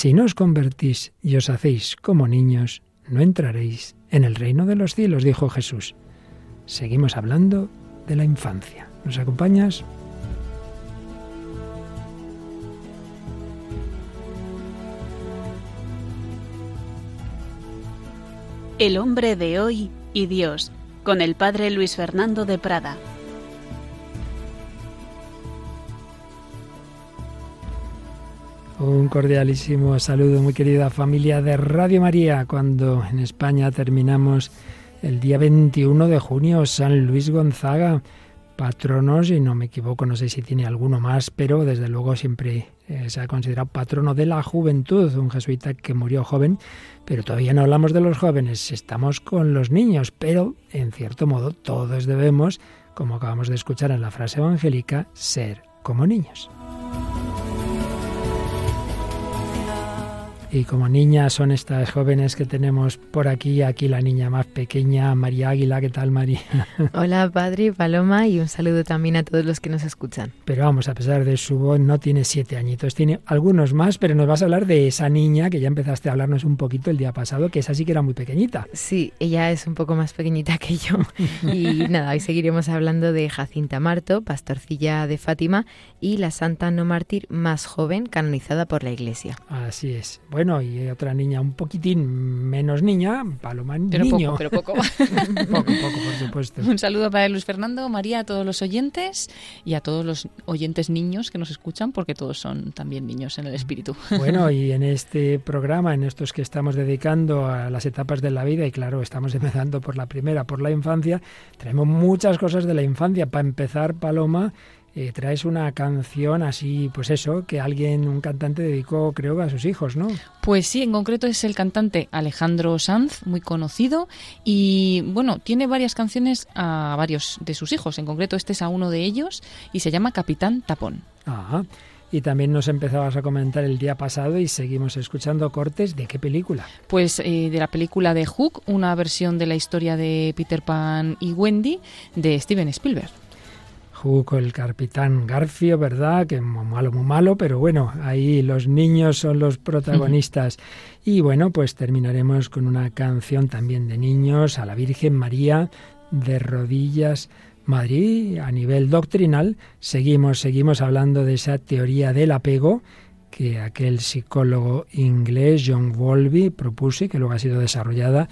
Si no os convertís y os hacéis como niños, no entraréis en el reino de los cielos, dijo Jesús. Seguimos hablando de la infancia. ¿Nos acompañas? El hombre de hoy y Dios, con el padre Luis Fernando de Prada. Un cordialísimo saludo, muy querida familia de Radio María, cuando en España terminamos el día 21 de junio, San Luis Gonzaga, patronos, y no me equivoco, no sé si tiene alguno más, pero desde luego siempre eh, se ha considerado patrono de la juventud, un jesuita que murió joven, pero todavía no hablamos de los jóvenes, estamos con los niños, pero en cierto modo todos debemos, como acabamos de escuchar en la frase evangélica, ser como niños. Y como niñas son estas jóvenes que tenemos por aquí, aquí la niña más pequeña, María Águila. ¿Qué tal, María? Hola, padre, Paloma, y un saludo también a todos los que nos escuchan. Pero vamos, a pesar de su voz, no tiene siete añitos, tiene algunos más, pero nos vas a hablar de esa niña que ya empezaste a hablarnos un poquito el día pasado, que esa sí que era muy pequeñita. Sí, ella es un poco más pequeñita que yo. y nada, hoy seguiremos hablando de Jacinta Marto, pastorcilla de Fátima, y la santa no mártir más joven canonizada por la Iglesia. Así es. Bueno, bueno, y otra niña un poquitín menos niña, Paloma pero niño. Poco, pero poco. poco, poco, por supuesto. Un saludo para Luis Fernando, María, a todos los oyentes y a todos los oyentes niños que nos escuchan, porque todos son también niños en el espíritu. Bueno, y en este programa, en estos que estamos dedicando a las etapas de la vida, y claro, estamos empezando por la primera, por la infancia, traemos muchas cosas de la infancia. Para empezar, Paloma, eh, traes una canción así, pues eso, que alguien, un cantante dedicó, creo, a sus hijos, ¿no? Pues sí, en concreto es el cantante Alejandro Sanz, muy conocido, y bueno, tiene varias canciones a varios de sus hijos, en concreto este es a uno de ellos, y se llama Capitán Tapón. Ajá. Y también nos empezabas a comentar el día pasado y seguimos escuchando cortes de qué película. Pues eh, de la película de Hook, una versión de la historia de Peter Pan y Wendy de Steven Spielberg. Hook, el capitán Garfio, ¿verdad? Que muy malo, muy malo, pero bueno, ahí los niños son los protagonistas. Y bueno, pues terminaremos con una canción también de niños a la Virgen María de rodillas. Madrid, a nivel doctrinal, seguimos, seguimos hablando de esa teoría del apego que aquel psicólogo inglés John Wolby propuso y que luego ha sido desarrollada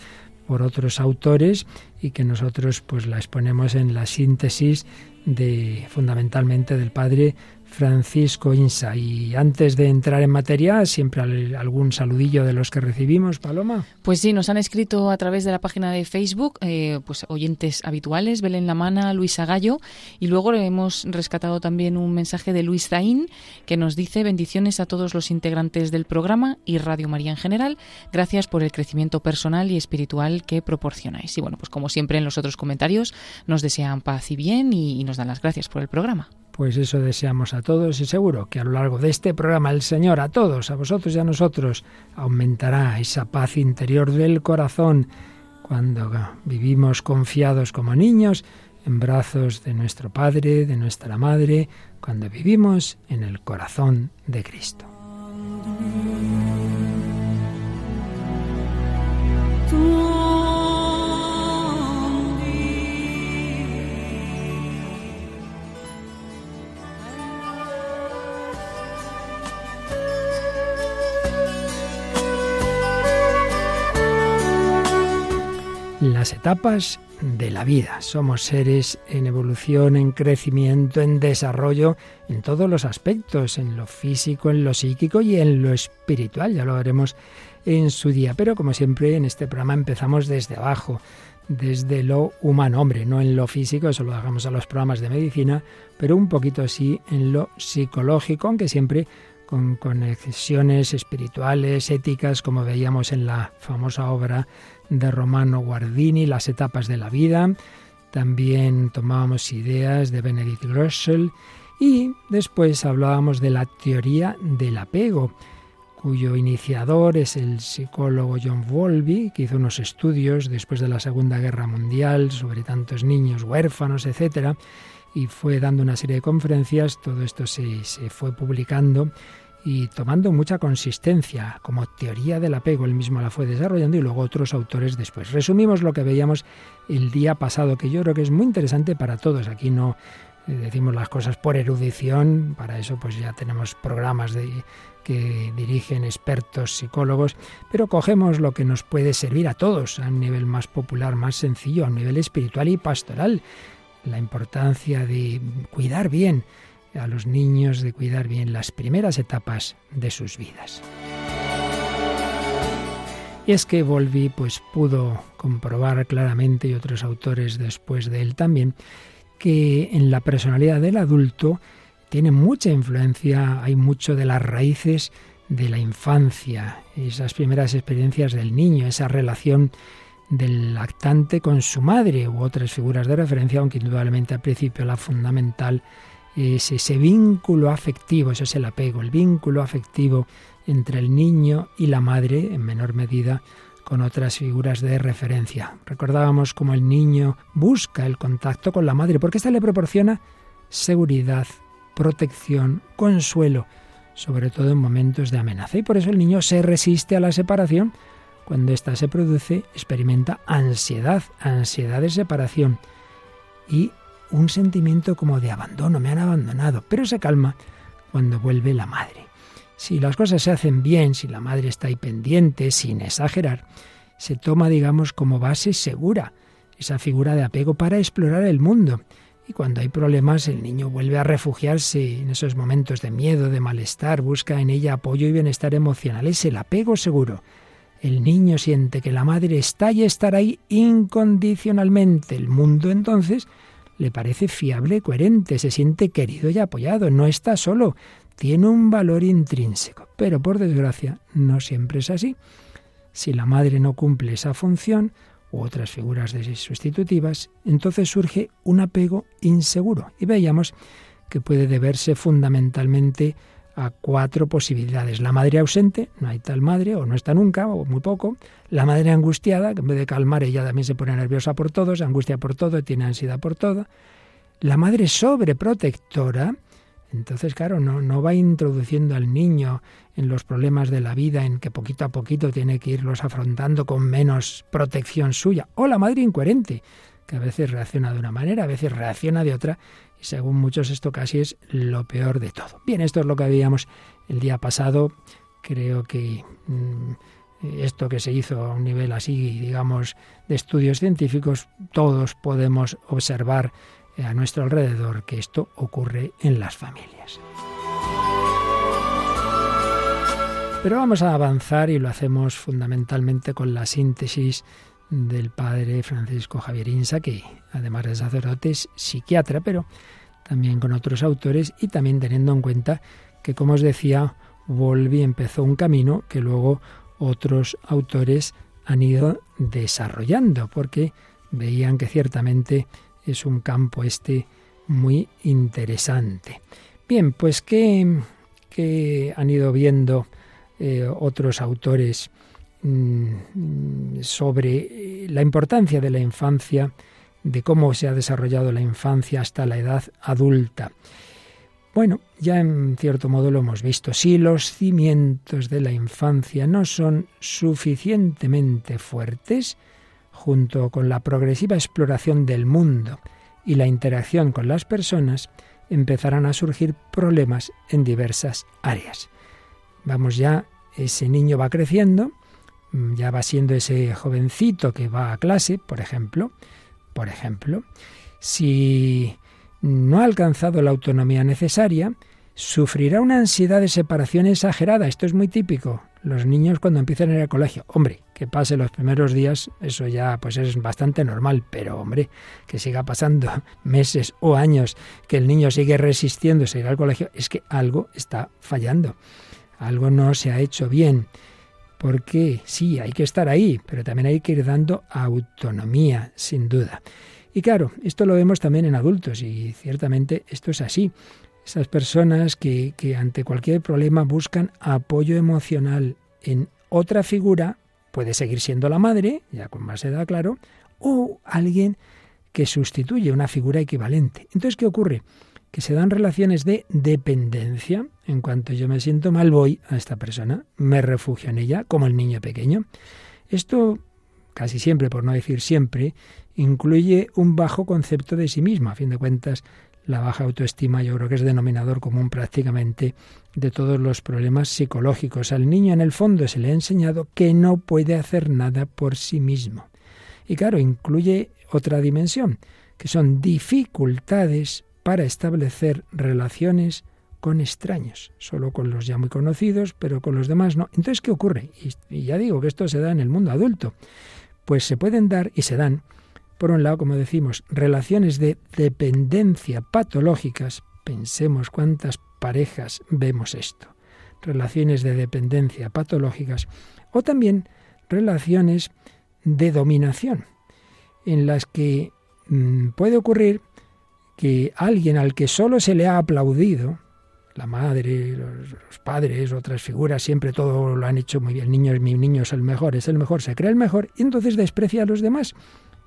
por otros autores y que nosotros pues la exponemos en la síntesis de fundamentalmente del padre Francisco Insa. Y antes de entrar en materia, siempre algún saludillo de los que recibimos, Paloma. Pues sí, nos han escrito a través de la página de Facebook, eh, pues oyentes habituales, Belén Lamana, Luisa Gallo, y luego hemos rescatado también un mensaje de Luis Zaín que nos dice bendiciones a todos los integrantes del programa y Radio María en general. Gracias por el crecimiento personal y espiritual que proporcionáis. Y bueno, pues como siempre en los otros comentarios nos desean paz y bien y nos dan las gracias por el programa. Pues eso deseamos a todos y seguro que a lo largo de este programa el Señor a todos, a vosotros y a nosotros, aumentará esa paz interior del corazón cuando vivimos confiados como niños en brazos de nuestro Padre, de nuestra Madre, cuando vivimos en el corazón de Cristo. Etapas de la vida. Somos seres en evolución, en crecimiento, en desarrollo, en todos los aspectos, en lo físico, en lo psíquico y en lo espiritual. Ya lo veremos en su día. Pero como siempre en este programa empezamos desde abajo, desde lo humano, hombre, no en lo físico, eso lo hagamos a los programas de medicina, pero un poquito sí en lo psicológico, aunque siempre con conexiones espirituales, éticas, como veíamos en la famosa obra de Romano Guardini, Las etapas de la vida. También tomábamos ideas de Benedict Russell y después hablábamos de la teoría del apego, cuyo iniciador es el psicólogo John Wolby, que hizo unos estudios después de la Segunda Guerra Mundial sobre tantos niños huérfanos, etcétera, y fue dando una serie de conferencias. Todo esto se, se fue publicando y tomando mucha consistencia como teoría del apego, él mismo la fue desarrollando y luego otros autores después. Resumimos lo que veíamos el día pasado, que yo creo que es muy interesante para todos. Aquí no eh, decimos las cosas por erudición, para eso pues ya tenemos programas de, que dirigen expertos psicólogos, pero cogemos lo que nos puede servir a todos a un nivel más popular, más sencillo, a un nivel espiritual y pastoral. La importancia de cuidar bien a los niños de cuidar bien las primeras etapas de sus vidas. Y es que Volvi pues pudo comprobar claramente y otros autores después de él también que en la personalidad del adulto tiene mucha influencia, hay mucho de las raíces de la infancia, esas primeras experiencias del niño, esa relación del lactante con su madre u otras figuras de referencia, aunque indudablemente al principio la fundamental es ese vínculo afectivo, ese es el apego, el vínculo afectivo entre el niño y la madre, en menor medida con otras figuras de referencia. Recordábamos cómo el niño busca el contacto con la madre, porque ésta le proporciona seguridad, protección, consuelo, sobre todo en momentos de amenaza. Y por eso el niño se resiste a la separación. Cuando ésta se produce, experimenta ansiedad, ansiedad de separación. Y un sentimiento como de abandono, me han abandonado, pero se calma cuando vuelve la madre. Si las cosas se hacen bien, si la madre está ahí pendiente, sin exagerar, se toma, digamos, como base segura esa figura de apego para explorar el mundo. Y cuando hay problemas, el niño vuelve a refugiarse en esos momentos de miedo, de malestar, busca en ella apoyo y bienestar emocional. Es el apego seguro. El niño siente que la madre está y estará ahí incondicionalmente. El mundo entonces le parece fiable, coherente, se siente querido y apoyado, no está solo, tiene un valor intrínseco. Pero por desgracia no siempre es así. Si la madre no cumple esa función, u otras figuras sustitutivas, entonces surge un apego inseguro. Y veíamos que puede deberse fundamentalmente a cuatro posibilidades. La madre ausente, no hay tal madre, o no está nunca, o muy poco. La madre angustiada, que en vez de calmar ella también se pone nerviosa por todo, se angustia por todo, tiene ansiedad por todo. La madre sobreprotectora, entonces, claro, no, no va introduciendo al niño en los problemas de la vida, en que poquito a poquito tiene que irlos afrontando con menos protección suya. O la madre incoherente, que a veces reacciona de una manera, a veces reacciona de otra, y según muchos esto casi es lo peor de todo. Bien, esto es lo que veíamos el día pasado. Creo que mm, esto que se hizo a un nivel así, digamos, de estudios científicos, todos podemos observar a nuestro alrededor que esto ocurre en las familias. Pero vamos a avanzar y lo hacemos fundamentalmente con la síntesis del padre Francisco Javier Insa, que además de sacerdote es psiquiatra, pero también con otros autores y también teniendo en cuenta que, como os decía, Volvi empezó un camino que luego otros autores han ido desarrollando, porque veían que ciertamente es un campo este muy interesante. Bien, pues ¿qué, han ido viendo eh, otros autores sobre eh, la importancia de la infancia, de cómo se ha desarrollado la infancia hasta la edad adulta? Bueno, ya en cierto modo lo hemos visto. Si los cimientos de la infancia no son suficientemente fuertes, junto con la progresiva exploración del mundo y la interacción con las personas, empezarán a surgir problemas en diversas áreas. Vamos ya, ese niño va creciendo, mm, ya va siendo ese jovencito que va a clase, por ejemplo, por ejemplo, si no ha alcanzado la autonomía necesaria, sufrirá una ansiedad de separación exagerada. Esto es muy típico los niños cuando empiezan a ir al colegio. Hombre, que pase los primeros días, eso ya pues es bastante normal, pero hombre, que siga pasando meses o años, que el niño sigue resistiéndose a ir al colegio, es que algo está fallando. Algo no se ha hecho bien. Porque sí, hay que estar ahí, pero también hay que ir dando autonomía, sin duda. Y claro, esto lo vemos también en adultos y ciertamente esto es así. Esas personas que, ante cualquier problema buscan apoyo emocional en otra figura, puede seguir siendo la madre, ya con más edad, claro, o alguien que sustituye una figura equivalente. Entonces, ¿qué ocurre? Que se dan relaciones de dependencia. En cuanto yo me siento mal, voy a esta persona, me refugio en ella, como el niño pequeño. Esto, casi siempre, por no decir siempre, incluye un bajo concepto de sí mismo. A fin de cuentas, la baja autoestima yo creo que es denominador común prácticamente de todos los problemas psicológicos. Al niño en el fondo se le ha enseñado que no puede hacer nada por sí mismo. Y claro, incluye otra dimensión, que son dificultades para establecer relaciones con extraños, solo con los ya muy conocidos, pero con los demás no. Entonces, ¿qué ocurre? Y, ya digo que esto se da en el mundo adulto. Pues se pueden dar y se dan por un lado, como decimos, relaciones de dependencia patológicas. Pensemos cuántas parejas vemos esto. Relaciones de dependencia patológicas. O también relaciones de dominación, en las que mm, puede ocurrir que alguien al que solo se le ha aplaudido, la madre, los, padres, otras figuras, siempre todo lo han hecho muy bien, niño, mi niño es el mejor, es el mejor, se cree el mejor, y entonces desprecia a los demás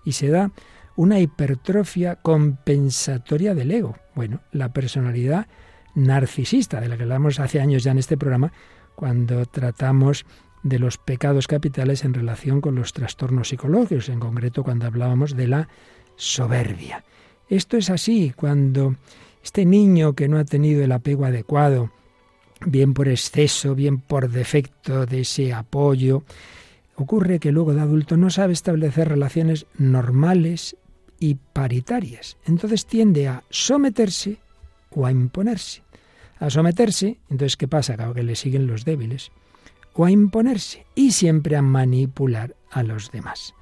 y se da una hipertrofia compensatoria del ego. Bueno, la personalidad narcisista, de la que hablamos hace años ya en este programa, cuando tratamos de los pecados capitales en relación con los trastornos psicológicos, en concreto cuando hablábamos de la soberbia. Esto es así cuando este niño que no ha tenido el apego adecuado, bien por exceso, bien por defecto de ese apoyo, Ocurre que luego de adulto no sabe establecer relaciones normales y paritarias. Entonces tiende a someterse o a imponerse. A someterse, entonces ¿qué pasa? Claro que le siguen los débiles. O a imponerse y siempre a manipular a los demás.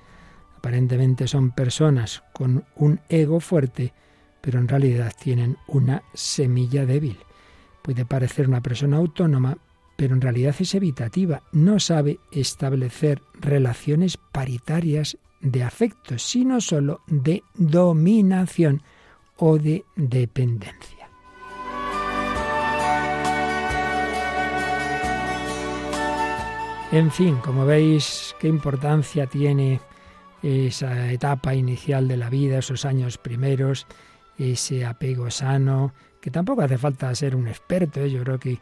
Aparentemente son personas con un ego fuerte, pero en realidad tienen una semilla débil. Puede parecer una persona autónoma, pero en realidad es evitativa, no sabe establecer relaciones paritarias de afecto, sino solo de dominación o de dependencia. En fin, como veis, qué importancia tiene esa etapa inicial de la vida, esos años primeros, ese apego sano, que tampoco hace falta ser un experto, ¿eh? yo creo que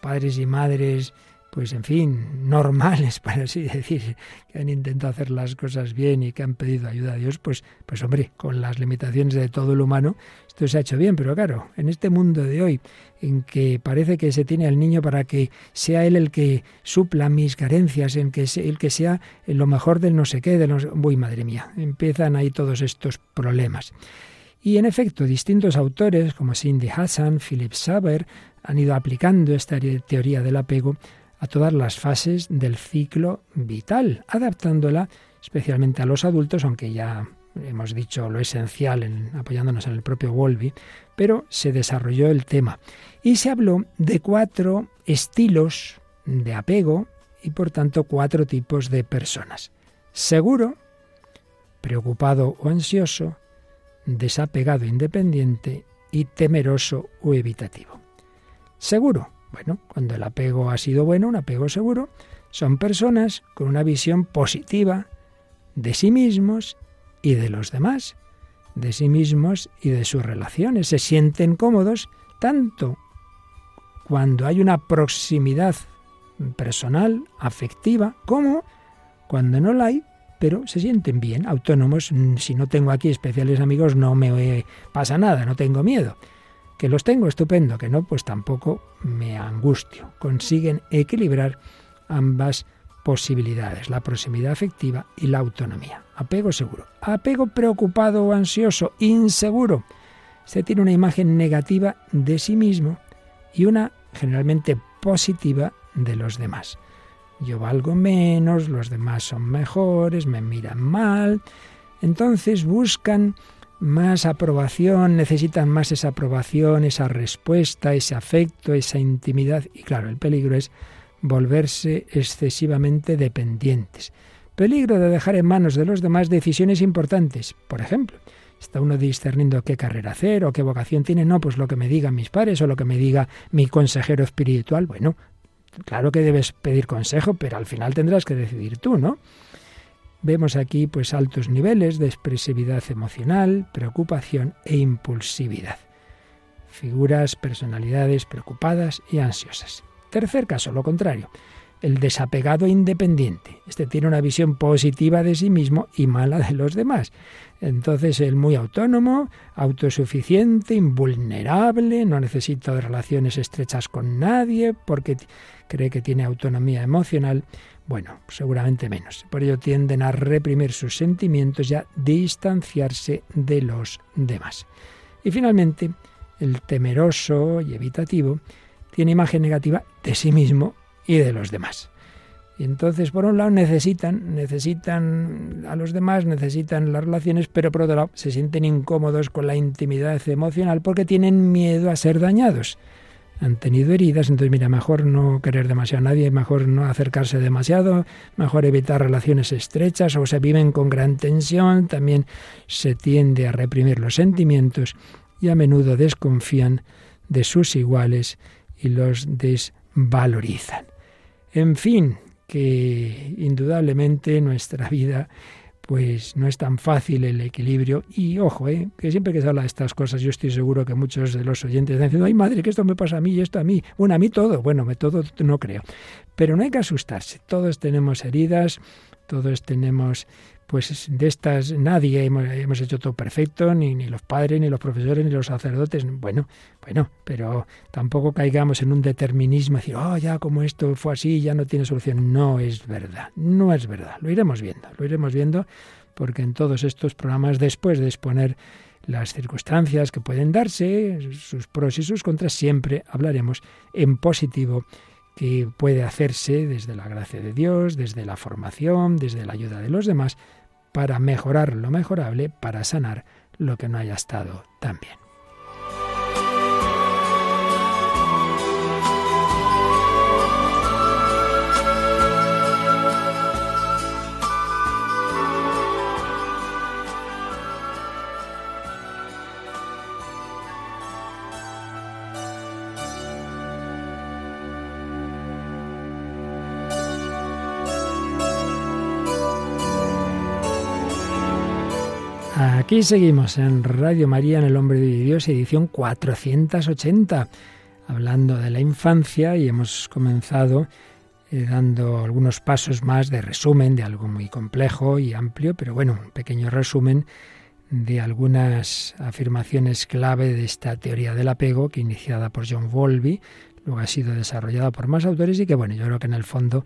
padres y madres, pues en fin, normales, para así decir, que han intentado hacer las cosas bien y que han pedido ayuda a Dios, pues, pues hombre, con las limitaciones de todo el humano, esto se ha hecho bien, pero claro, en este mundo de hoy, en que parece que se tiene al niño para que sea él el que supla mis carencias, en que el que sea lo mejor del no sé qué, de los... Uy, madre mía, empiezan ahí todos estos problemas. Y en efecto, distintos autores como Cindy Hassan, Philip Saber, han ido aplicando esta teoría del apego a todas las fases del ciclo vital, adaptándola especialmente a los adultos, aunque ya hemos dicho lo esencial en, apoyándonos en el propio Wolby, pero se desarrolló el tema y se habló de cuatro estilos de apego y por tanto cuatro tipos de personas. Seguro, preocupado o ansioso, desapegado independiente y temeroso o evitativo. Seguro. Bueno, cuando el apego ha sido bueno, un apego seguro, son personas con una visión positiva de sí mismos y de los demás, de sí mismos y de sus relaciones. Se sienten cómodos tanto cuando hay una proximidad personal, afectiva, como cuando no la hay, pero se sienten bien, autónomos. Si no tengo aquí especiales amigos, no me pasa nada, no tengo miedo. Que los tengo, estupendo, que no, pues tampoco me angustio. Consiguen equilibrar ambas posibilidades, la proximidad afectiva y la autonomía. Apego seguro. Apego preocupado o ansioso, inseguro. Se tiene una imagen negativa de sí mismo y una generalmente positiva de los demás. Yo valgo menos, los demás son mejores, me miran mal. Entonces buscan más aprobación, necesitan más esa aprobación, esa respuesta, ese afecto, esa intimidad. Y claro, el peligro es volverse excesivamente dependientes. Peligro de dejar en manos de los demás decisiones importantes. Por ejemplo, está uno discerniendo qué carrera hacer o qué vocación tiene. No, pues lo que me digan mis padres o lo que me diga mi consejero espiritual. Bueno, claro que debes pedir consejo, pero al final tendrás que decidir tú, ¿no? Vemos aquí pues altos niveles de expresividad emocional, preocupación e impulsividad. figuras, personalidades preocupadas y ansiosas. Tercer caso, lo contrario, el desapegado independiente. Este tiene una visión positiva de sí mismo y mala de los demás. Entonces, el muy autónomo, autosuficiente, invulnerable, no necesita de relaciones estrechas con nadie porque cree que tiene autonomía emocional. Bueno, seguramente menos. Por ello tienden a reprimir sus sentimientos y a distanciarse de los demás. Y finalmente, el temeroso y evitativo tiene imagen negativa de sí mismo y de los demás. Y entonces, por un lado, necesitan, necesitan a los demás, necesitan las relaciones, pero por otro lado, se sienten incómodos con la intimidad emocional porque tienen miedo a ser dañados. Han tenido heridas, entonces mira, mejor no querer demasiado a nadie, mejor no acercarse demasiado, mejor evitar relaciones estrechas o se viven con gran tensión, también se tiende a reprimir los sentimientos y a menudo desconfían de sus iguales y los desvalorizan. En fin, que indudablemente nuestra vida pues no es tan fácil el equilibrio. Y ojo, ¿eh? que siempre que se habla de estas cosas, yo estoy seguro que muchos de los oyentes están diciendo, ay madre, que esto me pasa a mí y esto a mí. Bueno, a mí todo. Bueno, me todo no creo. Pero no hay que asustarse. Todos tenemos heridas, todos tenemos pues de estas nadie hemos, hecho todo perfecto, ni, ni los padres, ni los profesores, ni los sacerdotes. Bueno, bueno, pero tampoco caigamos en un determinismo, decir, oh, ya como esto fue así, ya no tiene solución. No es verdad, no es verdad. Lo iremos viendo, lo iremos viendo, porque en todos estos programas, después de exponer las circunstancias que pueden darse, sus pros y sus contras, siempre hablaremos en positivo que puede hacerse desde la gracia de Dios, desde la formación, desde la ayuda de los demás, para mejorar lo mejorable, para sanar lo que no haya estado tan bien. Aquí seguimos en Radio María, en El Hombre de Dios, edición 480, hablando de la infancia y hemos comenzado eh, dando algunos pasos más de resumen de algo muy complejo y amplio, pero bueno, un pequeño resumen de algunas afirmaciones clave de esta teoría del apego que iniciada por John Wolby, luego ha sido desarrollada por más autores y que bueno, yo creo que en el fondo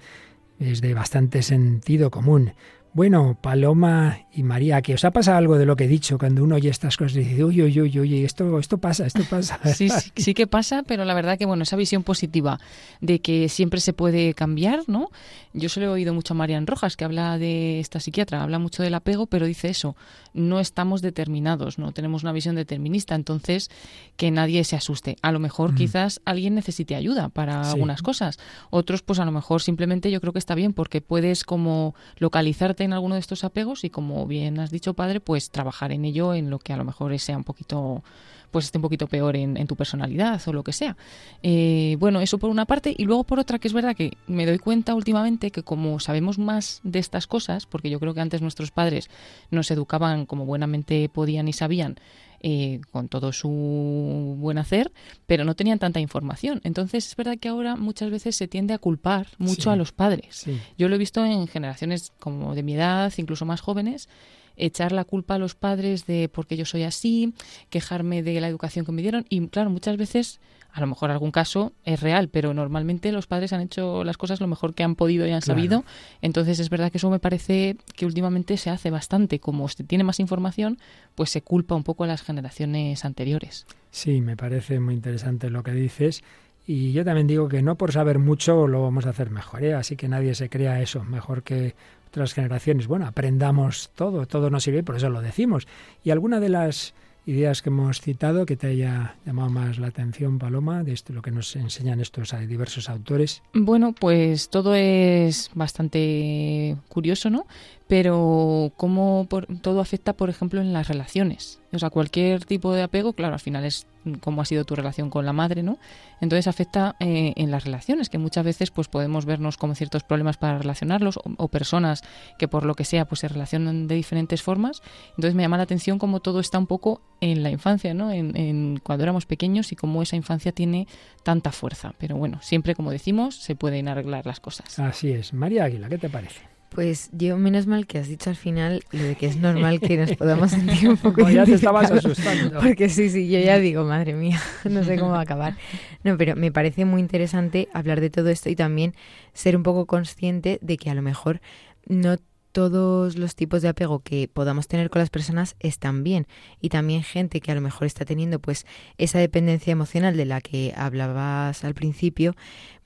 es de bastante sentido común. Bueno, Paloma y María, ¿que os ha pasado algo de lo que he dicho cuando uno oye estas cosas y dice, uy, uy, uy, uy, esto, esto pasa, esto pasa? Sí, sí, sí, que pasa, pero la verdad que, bueno, esa visión positiva de que siempre se puede cambiar, ¿no? Yo se lo he oído mucho a Marian Rojas, que habla de esta psiquiatra, habla mucho del apego, pero dice eso, no estamos determinados, no tenemos una visión determinista, entonces que nadie se asuste. A lo mejor mm. quizás alguien necesite ayuda para algunas cosas, otros pues a lo mejor simplemente yo creo que está bien porque puedes como localizarte en alguno de estos apegos y como bien has dicho padre, pues trabajar en ello en lo que a lo mejor sea un poquito pues esté un poquito peor en, tu personalidad o lo que sea. Eh, bueno, eso por una parte. Y luego por otra, que es verdad que me doy cuenta últimamente que como sabemos más de estas cosas, porque yo creo que antes nuestros padres nos educaban como buenamente podían y sabían, eh, con todo su buen hacer, pero no tenían tanta información. Entonces es verdad que ahora muchas veces se tiende a culpar mucho a los padres. Yo lo he visto en generaciones como de mi edad, incluso más jóvenes, echar la culpa a los padres de por qué yo soy así, quejarme de la educación que me dieron y claro, muchas veces a lo mejor algún caso es real, pero normalmente los padres han hecho las cosas lo mejor que han podido y han sabido. Entonces es verdad que eso me parece que últimamente se hace bastante. Como se tiene más información, pues se culpa un poco a las generaciones anteriores. Sí, me parece muy interesante lo que dices. Y yo también digo que no por saber mucho lo vamos a hacer mejor, ¿eh? así que nadie se crea eso, mejor que otras generaciones. Bueno, aprendamos todo, todo nos sirve, por eso lo decimos. Y alguna de las ideas que hemos citado que te haya llamado más la atención, Paloma, de esto, lo que nos enseñan estos diversos autores? Bueno, pues todo es bastante curioso, ¿no? Pero cómo todo afecta, por ejemplo, en las relaciones. O sea, cualquier tipo de apego, claro, al final es cómo ha sido tu relación con la madre, ¿no? Entonces afecta eh, en las relaciones, que muchas veces pues podemos vernos como ciertos problemas para relacionarlos o, personas que por lo que sea pues se relacionan de diferentes formas. Entonces me llama la atención cómo todo está un poco en la infancia, ¿no? En, en cuando éramos pequeños y cómo esa infancia tiene tanta fuerza. Pero bueno, siempre como decimos, se pueden arreglar las cosas. Así es. María Águila, ¿qué te parece? Pues yo, menos mal que has dicho al final lo de que es normal que nos podamos sentir un poco... ya te estabas asustando. Porque sí, sí, yo ya digo, madre mía, no sé cómo va a acabar. No, pero me parece muy interesante hablar de todo esto y también ser un poco consciente de que a lo mejor no todos los tipos de apego que podamos tener con las personas están bien. Y también gente que a lo mejor está teniendo pues esa dependencia emocional de la que hablabas al principio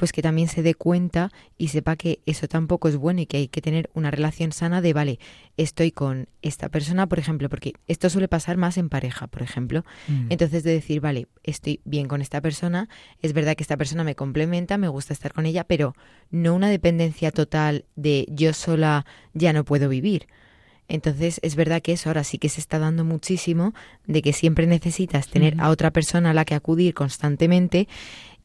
pues que también se dé cuenta y sepa que eso tampoco es bueno y que hay que tener una relación sana de, vale, estoy con esta persona, por ejemplo, porque esto suele pasar más en pareja, por ejemplo. Mm. Entonces de decir, vale, estoy bien con esta persona, es verdad que esta persona me complementa, me gusta estar con ella, pero no una dependencia total de yo sola ya no puedo vivir. Entonces es verdad que eso ahora sí que se está dando muchísimo, de que siempre necesitas tener a otra persona a la que acudir constantemente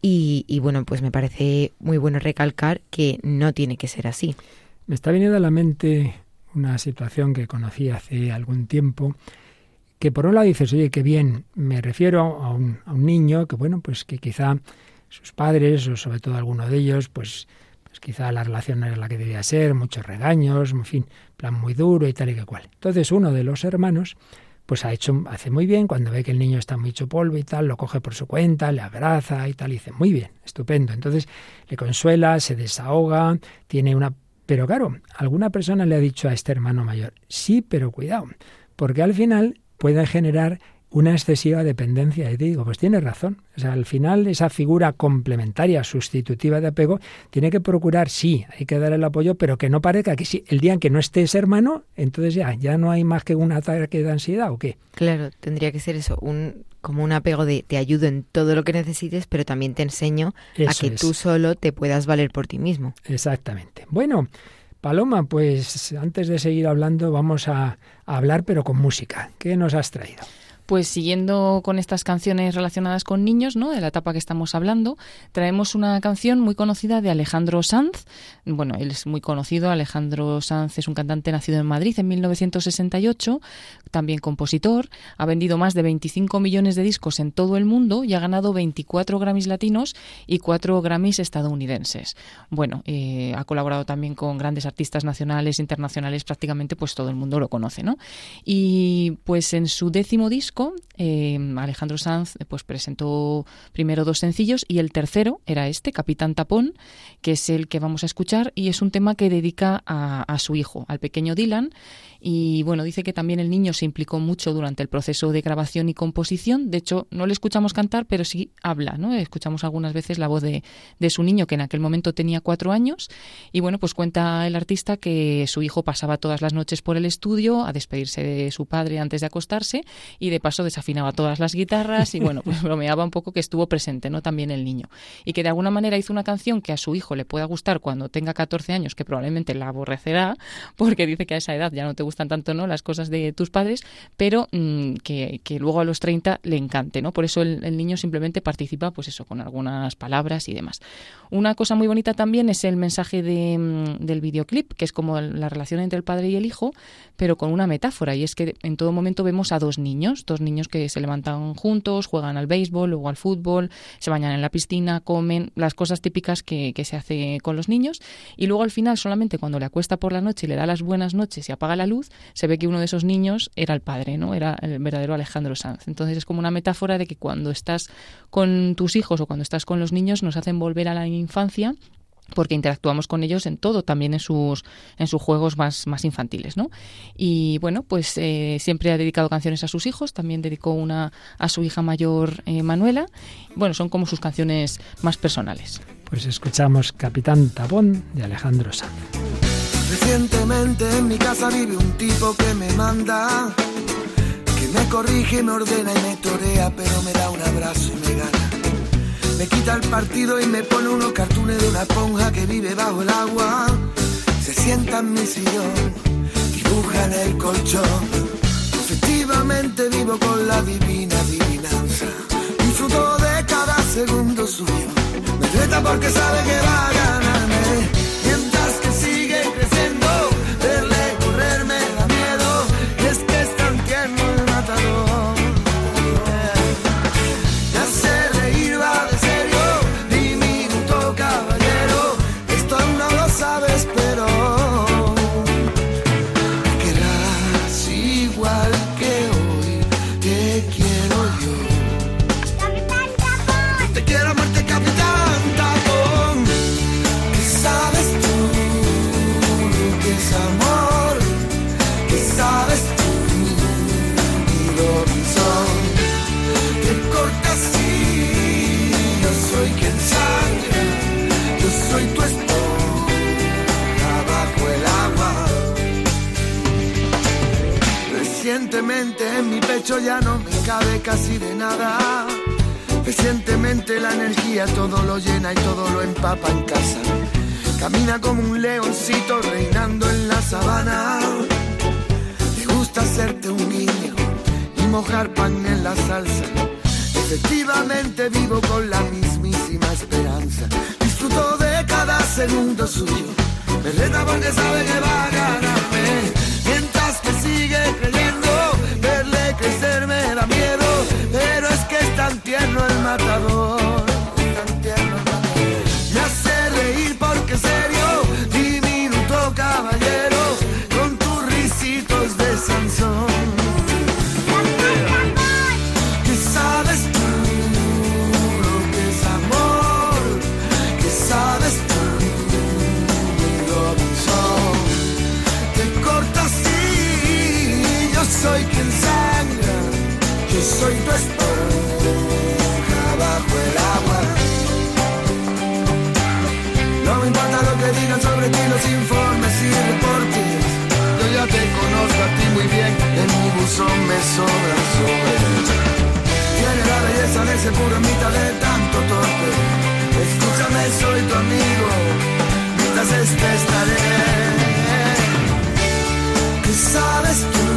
y, bueno, pues me parece muy bueno recalcar que no tiene que ser así. Me está viniendo a la mente una situación que conocí hace algún tiempo, que por un lado dices, oye, qué bien, me refiero a un, a un niño que, bueno, pues que quizá sus padres, o sobre todo alguno de ellos, pues, pues quizá la relación no era la que debía ser, muchos regaños, en fin, plan muy duro y tal y que cual. Entonces uno de los hermanos pues ha hecho, hace muy bien, cuando ve que el niño está muy hecho polvo y tal, lo coge por su cuenta, le abraza y tal, y dice, muy bien, estupendo. Entonces le consuela, se desahoga, tiene una... Pero claro, alguna persona le ha dicho a este hermano mayor, sí, pero cuidado, porque al final puede generar una excesiva dependencia. Y te digo, pues tienes razón. O sea, al final esa figura complementaria, sustitutiva de apego, tiene que procurar, sí, hay que dar el apoyo, pero que no parezca que si el día en que no estés hermano, entonces ya, ya no hay más que un ataque de ansiedad o qué. Claro, tendría que ser eso, un como un apego de te ayudo en todo lo que necesites, pero también te enseño a que tú solo te puedas valer por ti mismo. Exactamente. Bueno, Paloma, pues antes de seguir hablando vamos a hablar pero con música. ¿Qué nos has traído? Pues siguiendo con estas canciones relacionadas con niños, ¿no? De la etapa que estamos hablando, traemos una canción muy conocida de Alejandro Sanz. Bueno, él es muy conocido. Alejandro Sanz es un cantante nacido en Madrid en 1968, también compositor. Ha vendido más de 25 millones de discos en todo el mundo y ha ganado 24 Grammys latinos y 4 Grammys estadounidenses. Bueno, eh, ha colaborado también con grandes artistas nacionales, internacionales, prácticamente pues todo el mundo lo conoce, ¿no? Y pues en su décimo disco eh, Alejandro Sanz pues presentó primero dos sencillos y el tercero era este, Capitán Tapón, que es el que vamos a escuchar y es un tema que dedica a su hijo, al pequeño Dylan, y bueno, dice que también el niño se implicó mucho durante el proceso de grabación y composición. De hecho, no le escuchamos cantar, pero sí habla, ¿no? Escuchamos algunas veces la voz de, de su niño, que en aquel momento tenía cuatro años. Y bueno, pues cuenta el artista que su hijo pasaba todas las noches por el estudio a despedirse de su padre antes de acostarse y de paso desafinaba todas las guitarras y bueno, pues bromeaba un poco que estuvo presente, ¿no? También el niño. Y que de alguna manera hizo una canción que a su hijo le pueda gustar cuando tenga 14 años, que probablemente la aborrecerá, porque dice que a esa edad ya no te gusta tanto no las cosas de tus padres, pero mm, que, luego a los 30 le encante, ¿no? Por eso el, niño simplemente participa, pues eso, con algunas palabras y demás. Una cosa muy bonita también es el mensaje de, mm, del videoclip, que es como la relación entre el padre y el hijo, pero con una metáfora, y es que en todo momento vemos a dos niños, niños que se levantan juntos, juegan al béisbol o al fútbol, se bañan en la piscina, comen, las cosas típicas que, que se hace con los niños, y luego al final solamente cuando le acuesta por la noche y le da las buenas noches y apaga la luz, se ve que uno de esos niños era el padre, ¿no? Era el verdadero Alejandro Sanz. Entonces es como una metáfora de que cuando estás con tus hijos o cuando estás con los niños nos hacen volver a la infancia porque interactuamos con ellos en todo, también en sus, en sus juegos más, más infantiles, ¿no? Y bueno, pues eh, siempre ha dedicado canciones a sus hijos, también dedicó una a su hija mayor eh, Manuela. Bueno, son como sus canciones más personales. Pues escuchamos Capitán Tabón de Alejandro Sanz. Recientemente en mi casa vive un tipo que me manda, que me corrige, me ordena y me torea, pero me da un abrazo y me gana. Me quita el partido y me pone unos cartones de una esponja que vive bajo el agua. Se sienta en mi sillón dibuja en el colchón. Efectivamente vivo con la divina adivinanza. Disfruto de cada segundo suyo. Me reta porque sabe que va a ganarme. En mi pecho ya no me cabe casi de nada. Recientemente la energía todo lo llena y todo lo empapa en casa. Camina como un leoncito reinando en la sabana. Me gusta hacerte un niño y mojar pan en la salsa. Efectivamente vivo con la mismísima esperanza. Disfruto de cada segundo suyo. Me reta porque sabe que va a ganarme. Mientras que sigue creyendo tan tierno el matador. Tierno. Me hace reír porque serio, diminuto caballero, con tus risitos de Sansón. ¿Qué sabes tú lo que es amor? ¿Qué sabes tú, Robinson? Te cortas y yo soy quien sabe soy tu buzón me sobra sobre. Tiene la belleza de ese puro mitad de tanto torpe. Escúchame, soy tu amigo, mientras este estaré. ¿Qué sabes tú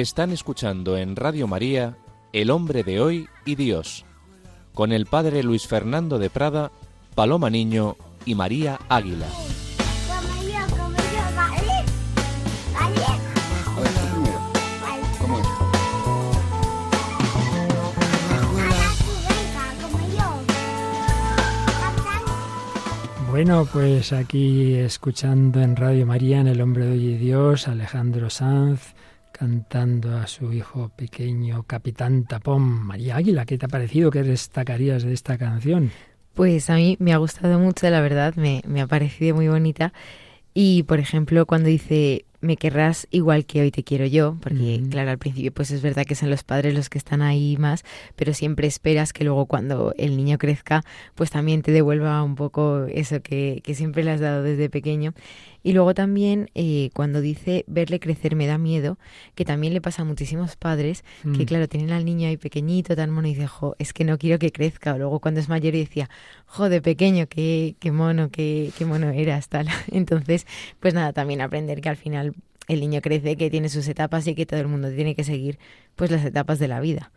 Están escuchando en Radio María El hombre de hoy y Dios, con el padre Luis Fernando de Prada, Paloma Niño y María Águila. Bueno, pues aquí escuchando en Radio María, en El Hombre de Hoy y Dios, Alejandro Sanz, cantando a su hijo pequeño, Capitán Tapón. María Águila, ¿qué te ha parecido? ¿Qué destacarías de esta canción? Pues a mí me ha gustado mucho, la verdad, me, me ha parecido muy bonita. Y, por ejemplo, cuando dice, me querrás igual que hoy te quiero yo, porque claro, al principio pues es verdad que son los padres los que están ahí más, pero siempre esperas que luego cuando el niño crezca, pues también te devuelva un poco eso que, que siempre le has dado desde pequeño. Y luego también eh, cuando dice verle crecer me da miedo, que también le pasa a muchísimos padres, que mm. claro, tienen al niño ahí pequeñito, tan mono, y dice, jo, es que no quiero que crezca. O luego cuando es mayor y decía, jo, de pequeño, qué, qué mono, qué, qué mono eras, tal. Entonces, pues nada, también aprender que al final el niño crece, que tiene sus etapas y que todo el mundo tiene que seguir pues las etapas de la vida.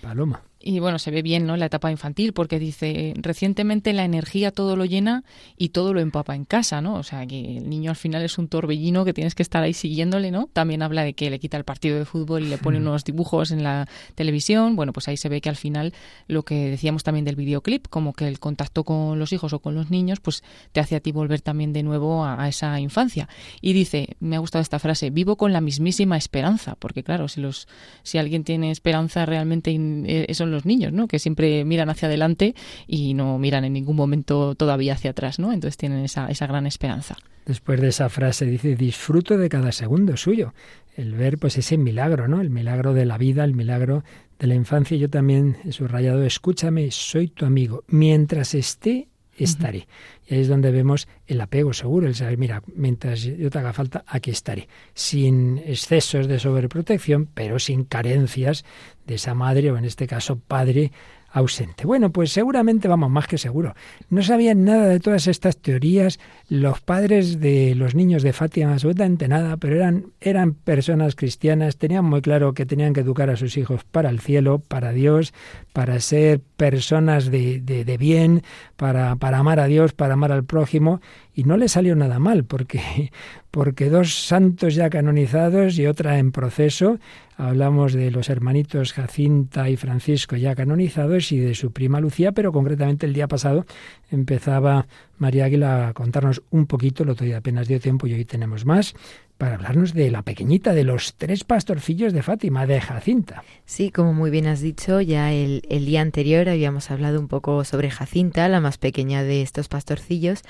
Paloma. Y bueno, se ve bien, ¿no? La etapa infantil, porque dice, recientemente la energía todo lo llena y todo lo empapa en casa, ¿no? O sea, que el niño al final es un torbellino que tienes que estar ahí siguiéndole, ¿no? También habla de que le quita el partido de fútbol y le pone unos dibujos en la televisión. Bueno, pues ahí se ve que al final lo que decíamos también del videoclip, como que el contacto con los hijos o con los niños, pues te hace a ti volver también de nuevo a, a esa infancia. Y dice, me ha gustado esta frase, vivo con la mismísima esperanza, porque claro, si los si alguien tiene esperanza realmente eh, son los niños, ¿no? Que siempre miran hacia adelante y no miran en ningún momento todavía hacia atrás, ¿no? Entonces tienen esa, esa gran esperanza. Después de esa frase dice, disfruto de cada segundo suyo. El ver, pues, ese milagro, ¿no? El milagro de la vida, el milagro de la infancia. Yo también he subrayado, escúchame, soy tu amigo. Mientras esté, estaré. Y ahí es donde vemos el apego seguro, el saber, mira, mientras yo te haga falta, aquí estaré. Sin excesos de sobreprotección, pero sin carencias de esa madre, o en este caso padre, ausente. Bueno, pues seguramente, vamos, más que seguro. No sabían nada de todas estas teorías los padres de los niños de Fátima, absolutamente nada, pero eran, eran personas cristianas, tenían muy claro que tenían que educar a sus hijos para el cielo, para Dios, para ser personas de, bien, para, para amar a Dios, para amar al prójimo, y no le salió nada mal, porque, porque dos santos ya canonizados y otra en proceso, hablamos de los hermanitos Jacinta y Francisco ya canonizados y de su prima Lucía, pero concretamente el día pasado empezaba María Águila a contarnos un poquito, el otro día apenas dio tiempo y hoy tenemos más, para hablarnos de la pequeñita, de los tres pastorcillos de Fátima, de Jacinta. Sí, como muy bien has dicho, ya el, día anterior habíamos hablado un poco sobre Jacinta, la más pequeña de estos pastorcillos,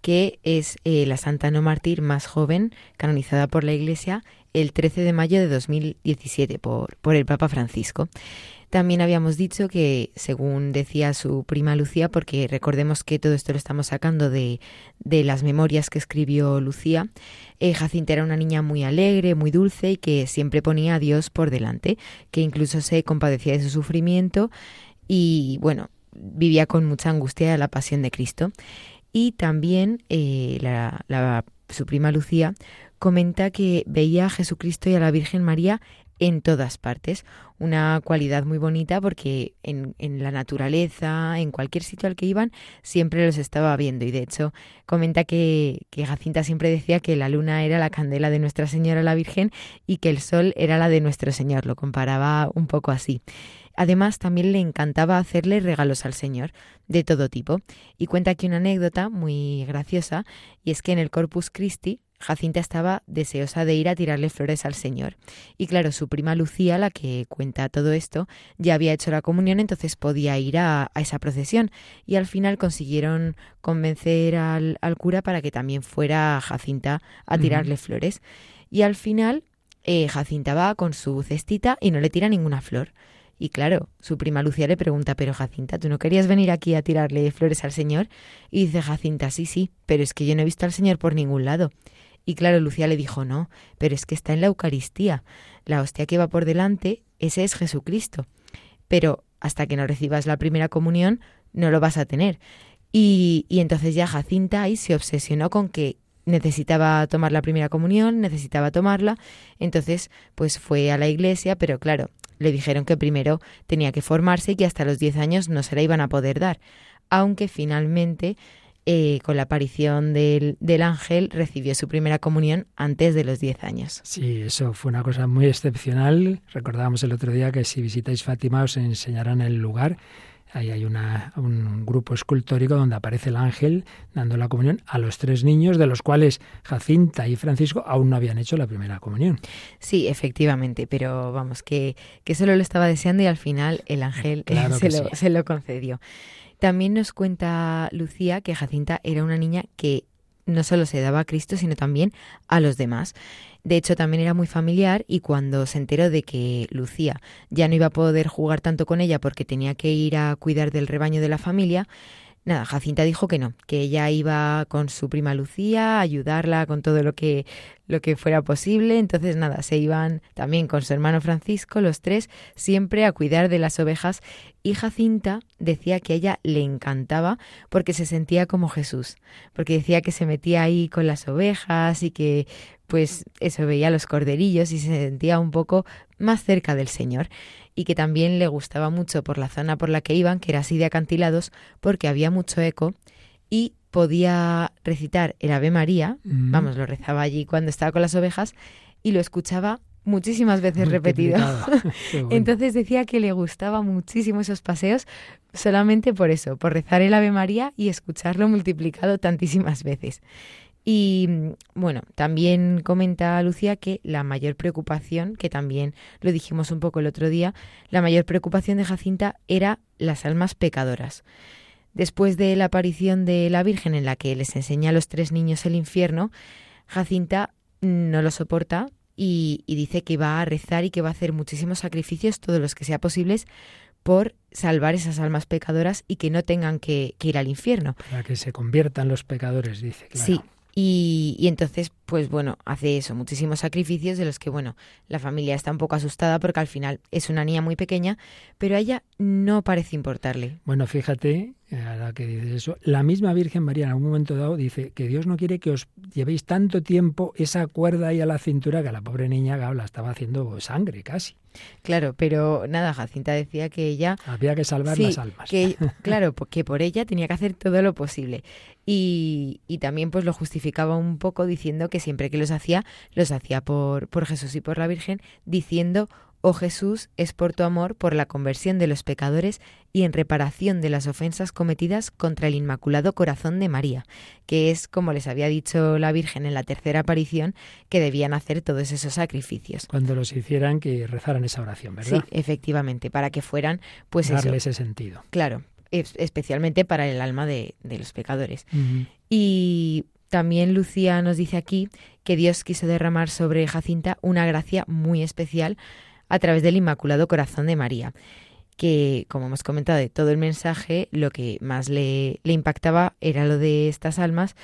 que es eh, la santa no mártir más joven canonizada por la Iglesia el 13 de mayo de 2017 por, por el Papa Francisco. También habíamos dicho que, según decía su prima Lucía, porque recordemos que todo esto lo estamos sacando de, de las memorias que escribió Lucía, eh, Jacinta era una niña muy alegre, muy dulce y que siempre ponía a Dios por delante, que incluso se compadecía de su sufrimiento y, bueno, vivía con mucha angustia la pasión de Cristo. Y también eh, la, su prima Lucía comenta que veía a Jesucristo y a la Virgen María en todas partes. Una cualidad muy bonita porque en, la naturaleza, en cualquier sitio al que iban, siempre los estaba viendo. Y de hecho, comenta que, que, Jacinta siempre decía que la luna era la candela de Nuestra Señora la Virgen y que el sol era la de nuestro Señor. Lo comparaba un poco así. Además, también le encantaba hacerle regalos al Señor, de todo tipo. Y cuenta aquí una anécdota muy graciosa, y es que en el Corpus Christi, Jacinta estaba deseosa de ir a tirarle flores al Señor. Y claro, su prima Lucía, la que cuenta todo esto, ya había hecho la comunión, entonces podía ir a, a esa procesión. Y al final consiguieron convencer al, al, cura para que también fuera Jacinta a tirarle uh -huh. flores. Y al final, eh, Jacinta va con su cestita y no le tira ninguna flor. Y claro, su prima Lucía le pregunta, pero Jacinta, ¿tú no querías venir aquí a tirarle flores al Señor? Y dice Jacinta, sí, sí, pero es que yo no he visto al Señor por ningún lado. Y claro, Lucía le dijo, no, pero es que está en la Eucaristía. La hostia que va por delante, ese es Jesucristo. Pero hasta que no recibas la primera comunión, no lo vas a tener. Y, y entonces ya Jacinta ahí se obsesionó con que necesitaba tomar la primera comunión, necesitaba tomarla, entonces pues fue a la iglesia, pero claro, le dijeron que primero tenía que formarse y que hasta los 10 años no se la iban a poder dar, aunque finalmente eh, con la aparición del, del, ángel recibió su primera comunión antes de los 10 años. Sí, eso fue una cosa muy excepcional. Recordábamos el otro día que si visitáis Fátima os enseñarán el lugar. Ahí hay una, un grupo escultórico donde aparece el ángel dando la comunión a los tres niños, de los cuales Jacinta y Francisco aún no habían hecho la primera comunión. Sí, efectivamente, pero vamos, que, que solo lo estaba deseando y al final el ángel claro se, lo, sí. se lo concedió. También nos cuenta Lucía que Jacinta era una niña que no solo se daba a Cristo, sino también a los demás. De hecho, también era muy familiar y cuando se enteró de que Lucía ya no iba a poder jugar tanto con ella porque tenía que ir a cuidar del rebaño de la familia, nada, Jacinta dijo que no, que ella iba con su prima Lucía a ayudarla con todo lo que lo que fuera posible. Entonces, nada, se iban también con su hermano Francisco, los tres, siempre a cuidar de las ovejas. Y Jacinta decía que a ella le encantaba porque se sentía como Jesús, porque decía que se metía ahí con las ovejas y que pues eso veía los corderillos y se sentía un poco más cerca del Señor y que también le gustaba mucho por la zona por la que iban, que era así de acantilados, porque había mucho eco y podía recitar el Ave María, Mm. vamos, lo rezaba allí cuando estaba con las ovejas y lo escuchaba muchísimas veces repetido. Bueno. Entonces decía que le gustaba muchísimo esos paseos solamente por eso, por rezar el Ave María y escucharlo multiplicado tantísimas veces. Y bueno, también comenta Lucía que la mayor preocupación, que también lo dijimos un poco el otro día, la mayor preocupación de Jacinta era las almas pecadoras. Después de la aparición de la Virgen en la que les enseña a los tres niños el infierno, Jacinta no lo soporta y, y dice que va a rezar y que va a hacer muchísimos sacrificios, todos los que sea posibles, por salvar esas almas pecadoras y que no tengan que, que ir al infierno. Para que se conviertan los pecadores, dice. Claro. Sí. Y, y entonces, pues bueno, hace eso, muchísimos sacrificios de los que, bueno, la familia está un poco asustada porque al final es una niña muy pequeña, pero a ella no parece importarle. Bueno, fíjate, eh, ahora que dices eso, la misma Virgen María en algún momento dado dice que Dios no quiere que os llevéis tanto tiempo esa cuerda ahí a la cintura que a la pobre niña claro, la estaba haciendo sangre casi. Claro, pero nada, Jacinta decía que ella Había que salvar Sí, las almas. que claro, que por ella tenía que hacer todo lo posible. Y, y también pues lo justificaba un poco diciendo que siempre que los hacía, los hacía por, por Jesús y por la Virgen, diciendo, oh Jesús, es por tu amor, por la conversión de los pecadores y en reparación de las ofensas cometidas contra el Inmaculado Corazón de María, que es, como les había dicho la Virgen en la tercera aparición, que debían hacer todos esos sacrificios. Cuando los hicieran que rezaran esa oración, ¿verdad? Sí, efectivamente, para que fueran, pues eso, Darle ese sentido. Claro, es- especialmente para el alma de, de los pecadores. Y también Lucía nos dice aquí que Dios quiso derramar sobre Jacinta una gracia muy especial a través del Inmaculado Corazón de María, que, como hemos comentado de todo el mensaje, lo que más le, impactaba era lo de estas almas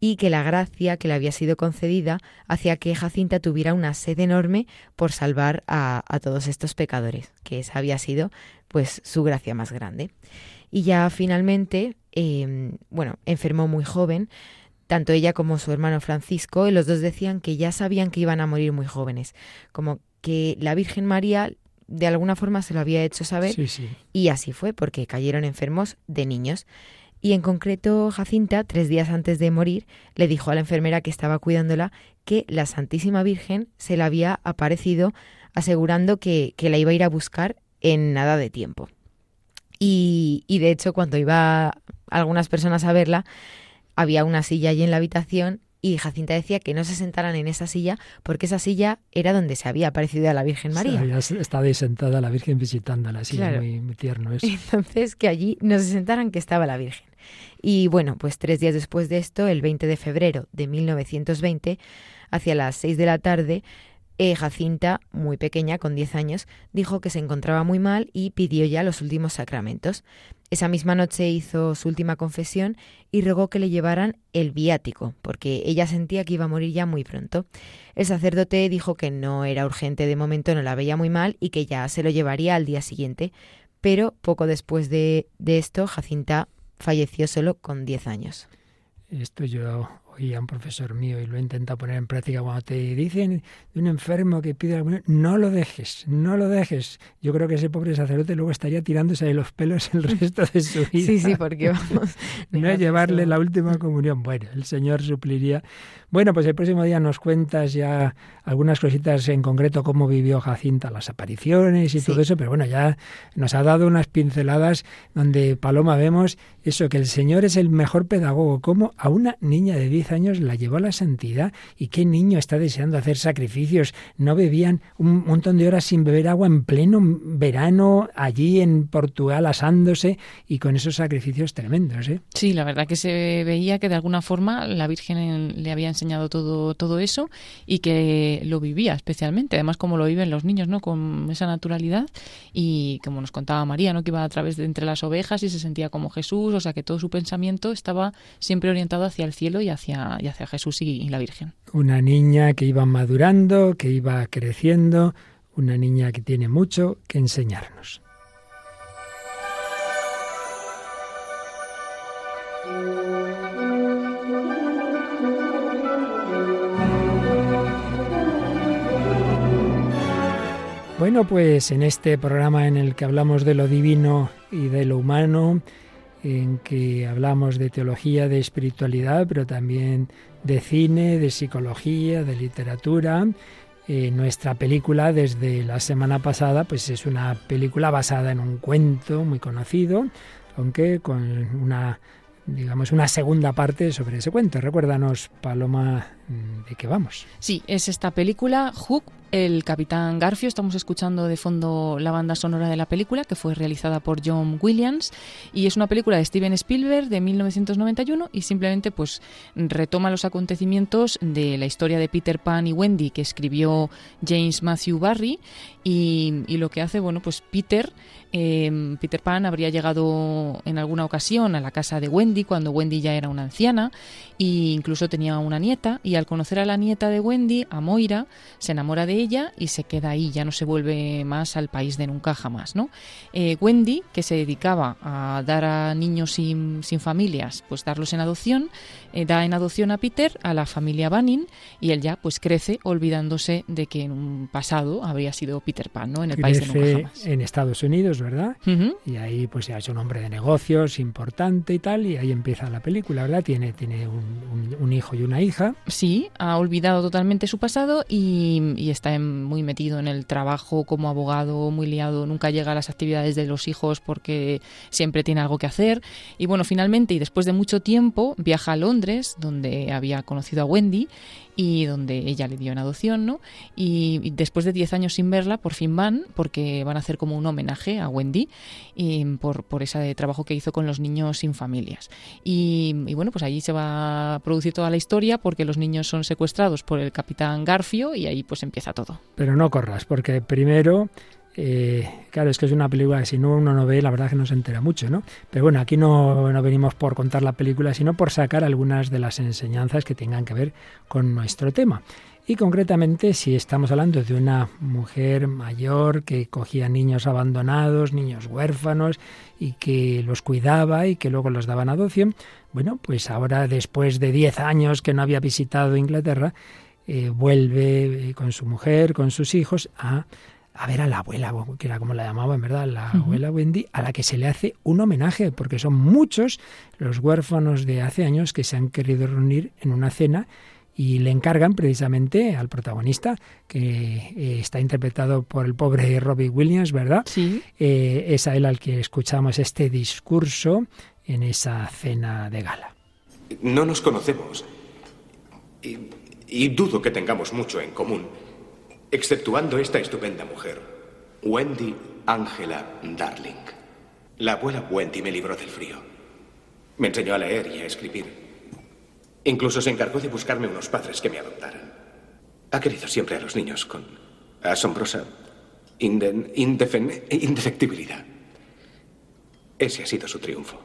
y que la gracia que le había sido concedida hacía que Jacinta tuviera una sed enorme por salvar a, todos estos pecadores, que esa había sido pues su gracia más grande. Y ya finalmente, eh, bueno, enfermó muy joven, tanto ella como su hermano Francisco, y los dos decían que ya sabían que iban a morir muy jóvenes, como que la Virgen María de alguna forma se lo había hecho saber Sí, sí. y así fue, porque cayeron enfermos de niños. Y en concreto, Jacinta, tres días antes de morir, le dijo a la enfermera que estaba cuidándola que la Santísima Virgen se le había aparecido asegurando que, que la iba a ir a buscar en nada de tiempo. Y, y de hecho, cuando iba algunas personas a verla, había una silla allí en la habitación y Jacinta decía que no se sentaran en esa silla porque esa silla era donde se había aparecido a la Virgen María. Había estado ahí sentada la Virgen visitándola, sí, Claro. muy, muy tierno eso. Entonces, que allí no se sentaran que estaba la Virgen. Y bueno, pues tres días después de esto, el 20 de febrero de 1920, hacia las seis de la tarde, Jacinta, muy pequeña, con 10 años, dijo que se encontraba muy mal y pidió ya los últimos sacramentos. Esa misma noche hizo su última confesión y rogó que le llevaran el viático, porque ella sentía que iba a morir ya muy pronto. El sacerdote dijo que no era urgente de momento, no la veía muy mal y que ya se lo llevaría al día siguiente. Pero poco después de, de esto, Jacinta falleció solo con 10 años. Esto yo oí a un profesor mío y lo he intentado poner en práctica. Cuando te dicen de un enfermo que pide comunión, no lo dejes, no lo dejes. Yo creo que ese pobre sacerdote luego estaría tirándose de los pelos el resto de su vida. Sí, sí, porque vamos. no es llevarle la última comunión. Bueno, el Señor supliría. Bueno, pues el próximo día nos cuentas ya algunas cositas en concreto, cómo vivió Jacinta las apariciones y Sí. todo eso, pero bueno, ya nos ha dado unas pinceladas donde Paloma vemos eso, que el Señor es el mejor pedagogo, cómo a una niña de 10 años la llevó a la santidad y qué niño está deseando hacer sacrificios. No bebían un montón de horas sin beber agua en pleno verano allí en Portugal asándose y con esos sacrificios tremendos, ¿eh? Sí, la verdad que se veía que de alguna forma la Virgen le había enseñado todo, todo eso y que lo vivía especialmente. Además, como lo viven los niños, ¿no? Con esa naturalidad y como nos contaba María, ¿no? Que iba a través de entre las ovejas y se sentía como Jesús, o sea que todo su pensamiento estaba siempre orientado hacia el cielo y hacia hacia, y hacia Jesús y, y la Virgen. Una niña que iba madurando, que iba creciendo, una niña que tiene mucho que enseñarnos. Bueno, pues en este programa en el que hablamos de lo divino y de lo humano, en que hablamos de teología, de espiritualidad, pero también de cine, de psicología, de literatura, eh, nuestra película desde la semana pasada pues es una película basada en un cuento muy conocido, aunque con una digamos, una segunda parte sobre ese cuento. Recuérdanos, Paloma, de qué vamos. Sí, es esta película, Hook, el Capitán Garfio. Estamos escuchando de fondo la banda sonora de la película, que fue realizada por John Williams. Y es una película de Steven Spielberg de 1991 y simplemente pues retoma los acontecimientos de la historia de Peter Pan y Wendy que escribió James Matthew Barry. Y, lo que hace, bueno, pues Peter eh, Peter Pan habría llegado en alguna ocasión a la casa de Wendy cuando Wendy ya era una anciana e incluso tenía una nieta y al conocer a la nieta de Wendy, a Moira, se enamora de ella y se queda ahí, ya no se vuelve más al país de nunca jamás, ¿no? Eh, Wendy, que se dedicaba a dar a niños sin, sin familias, pues darlos en adopción, eh, da en adopción a Peter a la familia Banning y él ya pues crece olvidándose de que en un pasado habría sido Peter Pan, ¿no? En el país de nunca jamás. En Estados Unidos, ¿verdad? Uh -huh. Y ahí pues ya es un hombre de negocios importante y tal, y ahí empieza la película, ¿verdad? Tiene, tiene un, un, un hijo y una hija. Sí, ha olvidado totalmente su pasado y, y está muy metido en el trabajo como abogado, muy liado, nunca llega a las actividades de los hijos porque siempre tiene algo que hacer. Y bueno, finalmente, y después de mucho tiempo, viaja a Londres, donde había conocido a Wendy y donde ella le dio en adopción, ¿no? Y, después de 10 años sin verla, por fin van, porque van a hacer como un homenaje a Wendy y por, por ese trabajo que hizo con los niños sin familias. Y, y, bueno, pues allí se va a producir toda la historia porque los niños son secuestrados por el capitán Garfio y ahí pues empieza todo. Pero no corras, porque primero eh, claro, es que es una película que si no uno no ve, la verdad que no se entera mucho, ¿no? Pero bueno, aquí no, no, venimos por contar la película, sino por sacar algunas de las enseñanzas que tengan que ver con nuestro tema. Y concretamente, si estamos hablando de una mujer mayor que cogía niños abandonados, niños huérfanos, y que los cuidaba y que luego los daba en adopción, bueno, pues ahora después de 10 años que no había visitado Inglaterra, eh, vuelve con su mujer, con sus hijos, a a ver a la abuela, que era como la llamaba en verdad, la uh -huh. abuela Wendy, a la que se le hace un homenaje, porque son muchos los huérfanos de hace años que se han querido reunir en una cena y le encargan precisamente al protagonista, que eh, está interpretado por el pobre Robbie Williams, ¿verdad? Sí. Eh, es a él al que escuchamos este discurso en esa cena de gala. No nos conocemos y, y dudo que tengamos mucho en común exceptuando esta estupenda mujer, Wendy Angela Darling. La abuela Wendy me libró del frío. Me enseñó a leer y a escribir. Incluso se encargó de buscarme unos padres que me adoptaran. Ha querido siempre a los niños con asombrosa inden, indefectibilidad. Ese ha sido su triunfo.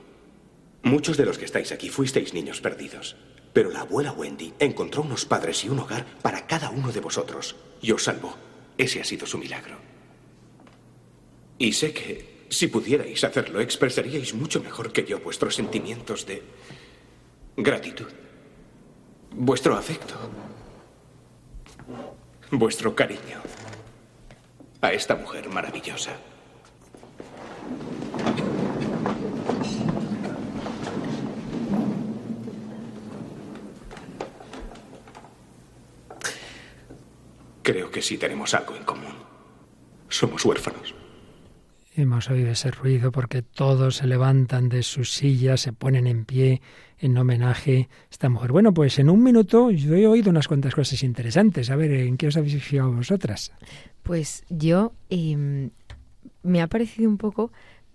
Muchos de los que estáis aquí fuisteis niños perdidos. Pero la abuela Wendy encontró unos padres y un hogar para cada uno de vosotros y os salvó. Ese ha sido su milagro. Y sé que si pudierais hacerlo, expresaríais mucho mejor que yo vuestros sentimientos de gratitud, vuestro afecto, vuestro cariño a esta mujer maravillosa. Creo que sí tenemos algo en común. Somos huérfanos. Hemos oído ese ruido porque todos se levantan de sus sillas, se ponen en pie en homenaje a esta mujer. Bueno, pues en un minuto yo he oído unas cuantas cosas interesantes. A ver, ¿en qué os habéis fijado vosotras? Pues yo eh, me ha parecido un poco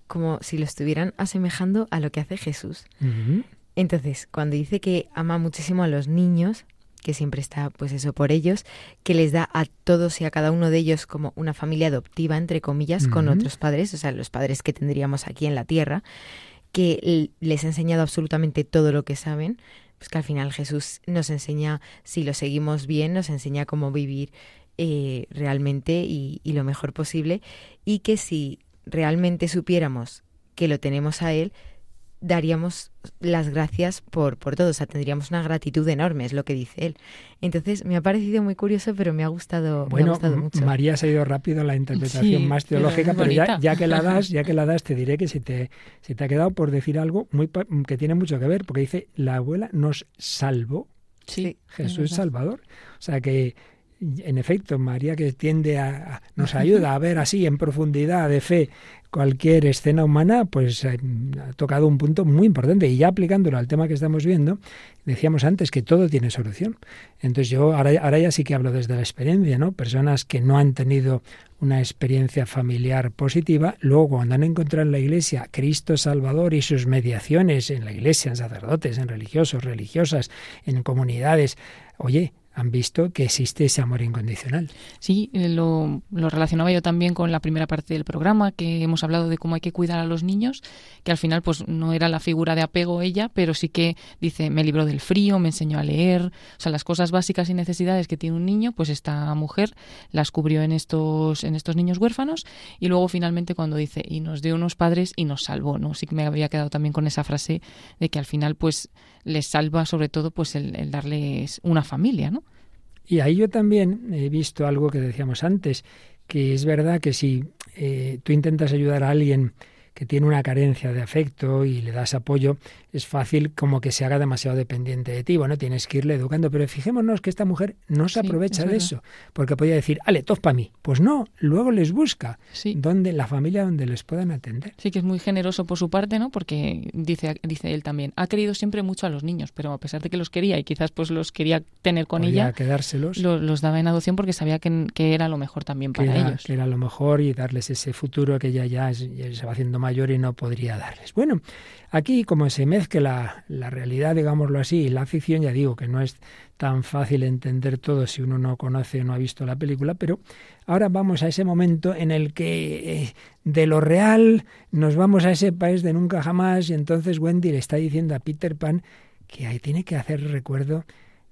como si lo estuvieran asemejando a lo que hace Jesús. Uh -huh. Entonces, cuando dice que ama muchísimo a los niños, que siempre está, pues eso, por ellos, que les da a todos y a cada uno de ellos como una familia adoptiva, entre comillas, uh -huh. con otros padres, o sea, los padres que tendríamos aquí en la tierra, que les ha enseñado absolutamente todo lo que saben, pues que al final Jesús nos enseña, si lo seguimos bien, nos enseña cómo vivir eh, realmente y, y lo mejor posible y que si realmente supiéramos que lo tenemos a Él, daríamos las gracias por, por todo, o sea, tendríamos una gratitud enorme, es lo que dice él. Entonces, me ha parecido muy curioso, pero me ha gustado, bueno, mucho. María se ha ido rápido la interpretación más teológica, pero, ya, que la das, ya que la das, te diré que si te, si te ha quedado por decir algo muy que tiene mucho que ver, porque dice, la abuela nos salvó. Sí, Jesús Salvador. O sea que en efecto, María que tiende a, nos ayuda a ver así en profundidad de fe cualquier escena humana, pues eh, ha tocado un punto muy importante. Y ya aplicándolo al tema que estamos viendo, decíamos antes que todo tiene solución. Entonces yo ahora, ahora ya sí que hablo desde la experiencia, ¿no? Personas que no han tenido una experiencia familiar positiva, luego cuando han encontrado en la iglesia Cristo Salvador y sus mediaciones en la iglesia, en sacerdotes, en religiosos, religiosas, en comunidades, oye, han visto que existe ese amor incondicional. Sí, eh, lo, lo, relacionaba yo también con la primera parte del programa, que hemos hablado de cómo hay que cuidar a los niños, que al final pues no era la figura de apego ella, pero sí que dice, me libró del frío, me enseñó a leer, o sea, las cosas básicas y necesidades que tiene un niño, pues esta mujer las cubrió en estos, en estos niños huérfanos y luego finalmente cuando dice, y nos dio unos padres y nos salvó, ¿no? Sí que me había quedado también con esa frase de que al final pues les salva sobre todo pues el, darles una familia, ¿no? Y ahí yo también he visto algo que decíamos antes, que es verdad que si eh, tú intentas ayudar a alguien que tiene una carencia de afecto y le das apoyo, es fácil como que se haga demasiado dependiente de ti. Bueno, tienes que irle educando, pero fijémonos que esta mujer no se aprovecha de eso, porque podía decir, ale, tos para mí. Pues no, luego les busca donde la familia donde les puedan atender. Sí, que es muy generoso por su parte, ¿no? Porque dice, dice él también, ha querido siempre mucho a los niños, pero a pesar de que los quería y quizás pues los quería tener con ella, quedárselos. los daba en adopción porque sabía que, que, era lo mejor también para ellos. Que era lo mejor y darles ese futuro que ella ya, ya se va haciendo mayor y no podría darles. Bueno, Aquí, como se mezcla la realidad, digámoslo así, y la ficción, ya digo que no es tan fácil entender todo si uno no conoce o no ha visto la película, pero ahora vamos a ese momento en el que eh, de lo real nos vamos a ese país de nunca jamás y entonces Wendy le está diciendo a Peter Pan que ahí tiene que hacer recuerdo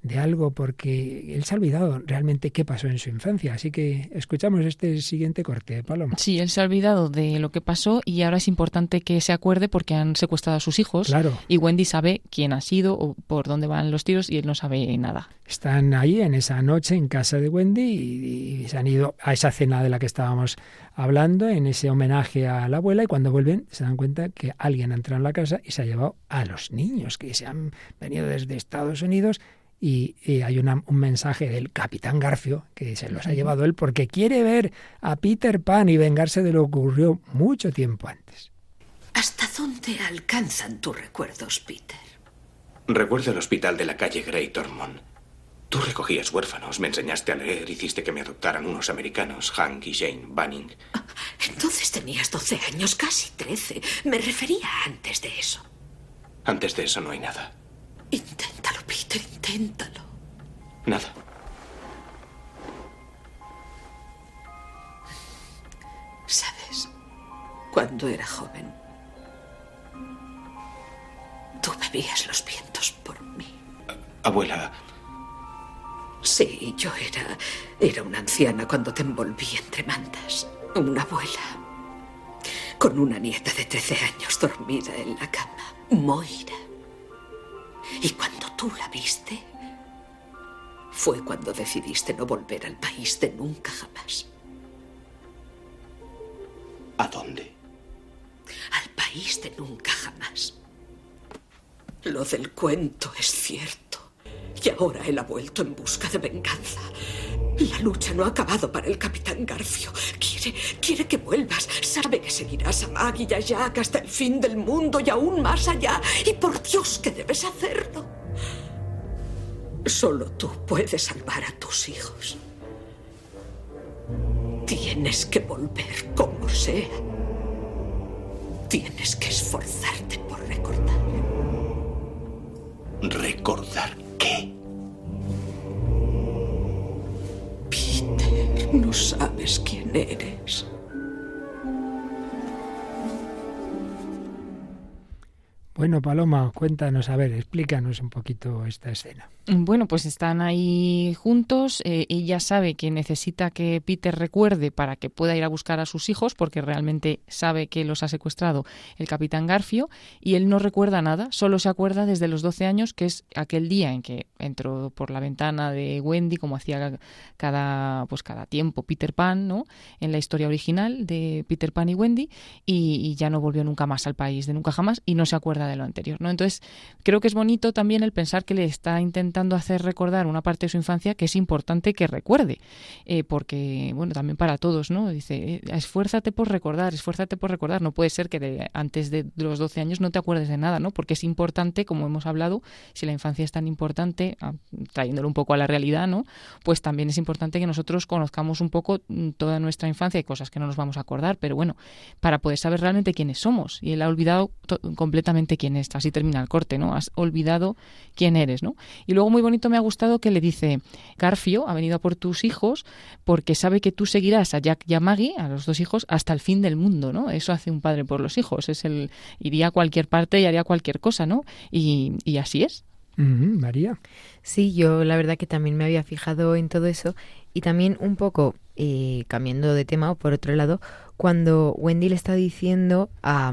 de algo porque él se ha olvidado realmente qué pasó en su infancia. Así que escuchamos este siguiente corte, Paloma. Sí, él se ha olvidado de lo que pasó y ahora es importante que se acuerde porque han secuestrado a sus hijos. Claro. Y Wendy sabe quién ha sido o por dónde van los tiros y él no sabe nada. Están ahí en esa noche en casa de Wendy y, y se han ido a esa cena de la que estábamos hablando, en ese homenaje a la abuela y cuando vuelven se dan cuenta que alguien ha entrado en la casa y se ha llevado a los niños que se han venido desde Estados Unidos y, hay un mensaje del capitán Garfio que se los ha llevado él porque quiere ver a Peter Pan y vengarse de lo que ocurrió mucho tiempo antes. ¿Hasta dónde alcanzan tus recuerdos, Peter? Recuerdo el hospital de la calle Great Ormond. Tú recogías huérfanos, me enseñaste a leer, hiciste que me adoptaran unos americanos, Hank y Jane Banning. Ah, entonces tenías 12 años, casi 13. Me refería antes de eso. Antes de eso no hay nada. Inténtalo, Peter, inténtalo. Nada. Sabes, cuando era joven, tú bebías los vientos por mí. Abuela. Sí, yo era. Era una anciana cuando te envolví entre mantas. Una abuela. Con una nieta de 13 años dormida en la cama. Moira. Y cuando tú la viste, fue cuando decidiste no volver al país de nunca jamás. ¿A dónde? Al país de nunca jamás. Lo del cuento es cierto. Y ahora él ha vuelto en busca de venganza. La lucha no ha acabado para el capitán Garfio. Quiere, quiere que vuelvas. Sabe que seguirás a Maggie y a Jack hasta el fin del mundo y aún más allá. Y por Dios que debes hacerlo. Solo tú puedes salvar a tus hijos. Tienes que volver como sea. Tienes que esforzarte por recordar. ¿Recordar qué? Peter, no sabes quién eres. Bueno, Paloma, cuéntanos, a ver, explícanos un poquito esta escena. Bueno, pues están ahí juntos. Eh, ella sabe que necesita que Peter recuerde para que pueda ir a buscar a sus hijos, porque realmente sabe que los ha secuestrado el capitán Garfio, y él no recuerda nada, solo se acuerda desde los 12 años, que es aquel día en que entró por la ventana de Wendy, como hacía cada, pues cada tiempo Peter Pan, ¿no? En la historia original de Peter Pan y Wendy, y, y ya no volvió nunca más al país, de nunca jamás, y no se acuerda de lo anterior, ¿no? Entonces, creo que es bonito también el pensar que le está intentando hacer recordar una parte de su infancia que es importante que recuerde, eh, porque, bueno, también para todos, ¿no? Dice, eh, esfuérzate por recordar, esfuérzate por recordar. No puede ser que de, antes de los 12 años no te acuerdes de nada, ¿no? Porque es importante, como hemos hablado, si la infancia es tan importante, ah, trayéndolo un poco a la realidad, ¿no? Pues también es importante que nosotros conozcamos un poco mm, toda nuestra infancia y cosas que no nos vamos a acordar, pero bueno, para poder saber realmente quiénes somos. Y él ha olvidado completamente quién es. Así termina el corte, ¿no? Has olvidado quién eres, ¿no? Y luego muy bonito me ha gustado que le dice, Garfio ha venido a por tus hijos porque sabe que tú seguirás a Jack y a Maggie, a los dos hijos, hasta el fin del mundo, ¿no? Eso hace un padre por los hijos, es el iría a cualquier parte y haría cualquier cosa, ¿no? Y, así es. María. Sí, yo la verdad que también me había fijado en todo eso y también un poco eh, cambiando de tema, o por otro lado, cuando Wendy le está diciendo a,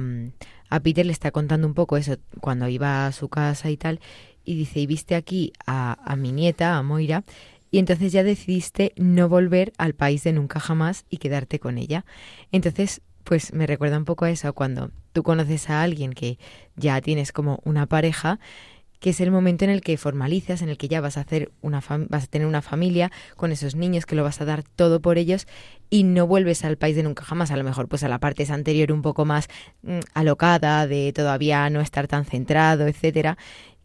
a Peter, le está contando un poco eso, cuando iba a su casa y tal, y dice, y viste aquí a, a mi nieta, a Moira, y entonces ya decidiste no volver al país de nunca jamás y quedarte con ella. Entonces, pues me recuerda un poco a eso, cuando tú conoces a alguien que ya tienes como una pareja, que es el momento en el que formalizas, en el que ya vas a hacer una vas a tener una familia con esos niños que lo vas a dar todo por ellos y no vuelves al país de nunca jamás, a lo mejor pues a la parte anterior un poco más mm, alocada de todavía no estar tan centrado, etcétera,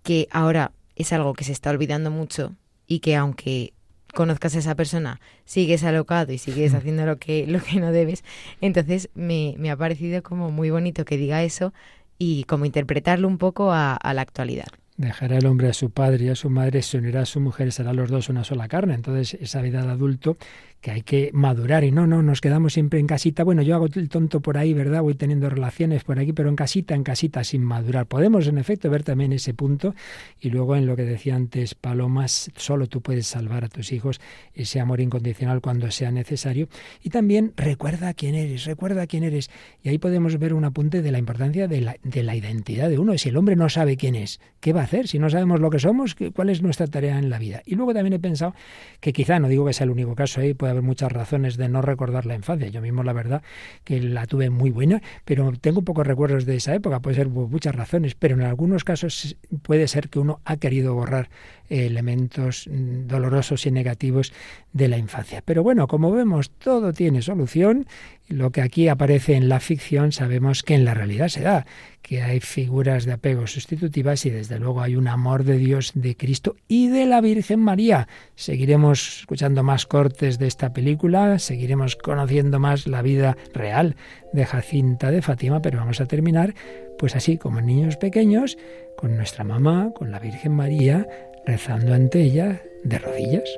que ahora es algo que se está olvidando mucho y que aunque conozcas a esa persona, sigues alocado y sigues haciendo lo que, lo que no debes. Entonces me, me ha parecido como muy bonito que diga eso y como interpretarlo un poco a, a la actualidad. Dejará el hombre a su padre y a su madre, se unirá a su mujer, serán los dos una sola carne. Entonces, esa vida de adulto que hay que madurar y no, no, nos quedamos siempre en casita. Bueno, yo hago el tonto por ahí, ¿verdad? Voy teniendo relaciones por aquí, pero en casita, en casita, sin madurar. Podemos, en efecto, ver también ese punto y luego en lo que decía antes Palomas, solo tú puedes salvar a tus hijos ese amor incondicional cuando sea necesario. Y también recuerda quién eres, recuerda quién eres. Y ahí podemos ver un apunte de la importancia de la, de la identidad de uno. Si el hombre no sabe quién es, ¿qué va a hacer? Si no sabemos lo que somos, ¿cuál es nuestra tarea en la vida? Y luego también he pensado que quizá, no digo que sea el único caso ahí, puede haber muchas razones de no recordar la infancia. Yo mismo, la verdad, que la tuve muy buena, pero tengo pocos recuerdos de esa época, puede ser muchas razones, pero en algunos casos puede ser que uno ha querido borrar elementos mm, dolorosos y negativos de la infancia. Pero bueno, como vemos, todo tiene solución. Lo que aquí aparece en la ficción sabemos que en la realidad se da, que hay figuras de apego sustitutivas y desde luego hay un amor de Dios, de Cristo y de la Virgen María. Seguiremos escuchando más cortes de esta película, seguiremos conociendo más la vida real de Jacinta de Fátima, pero vamos a terminar pues así como niños pequeños, con nuestra mamá, con la Virgen María, rezando ante ella de rodillas.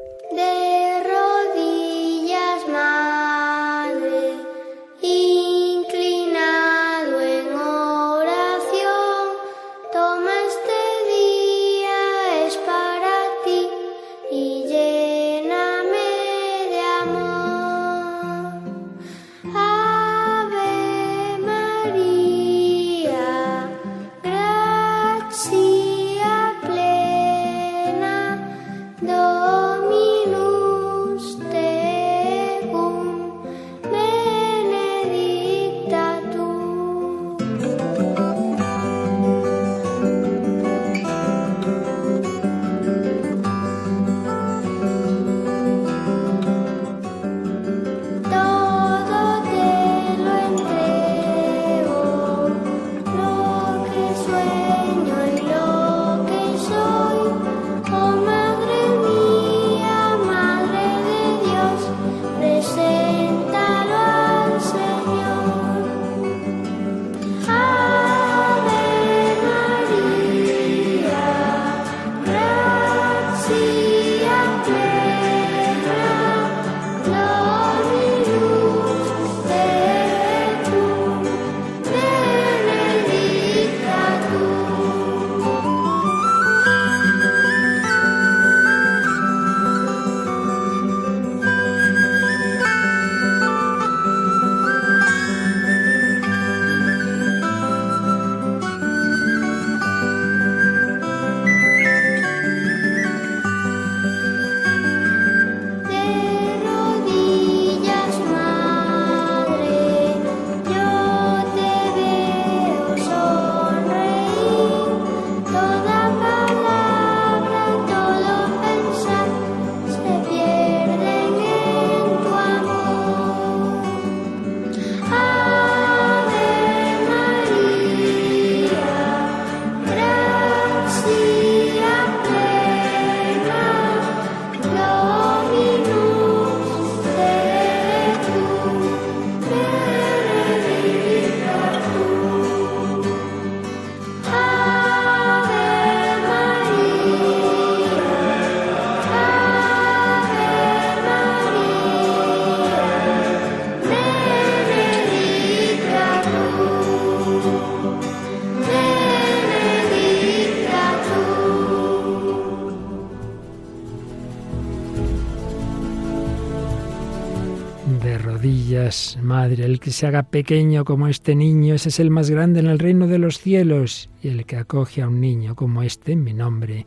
Que se haga pequeño como este niño, ese es el más grande en el reino de los cielos, y el que acoge a un niño como este en mi nombre,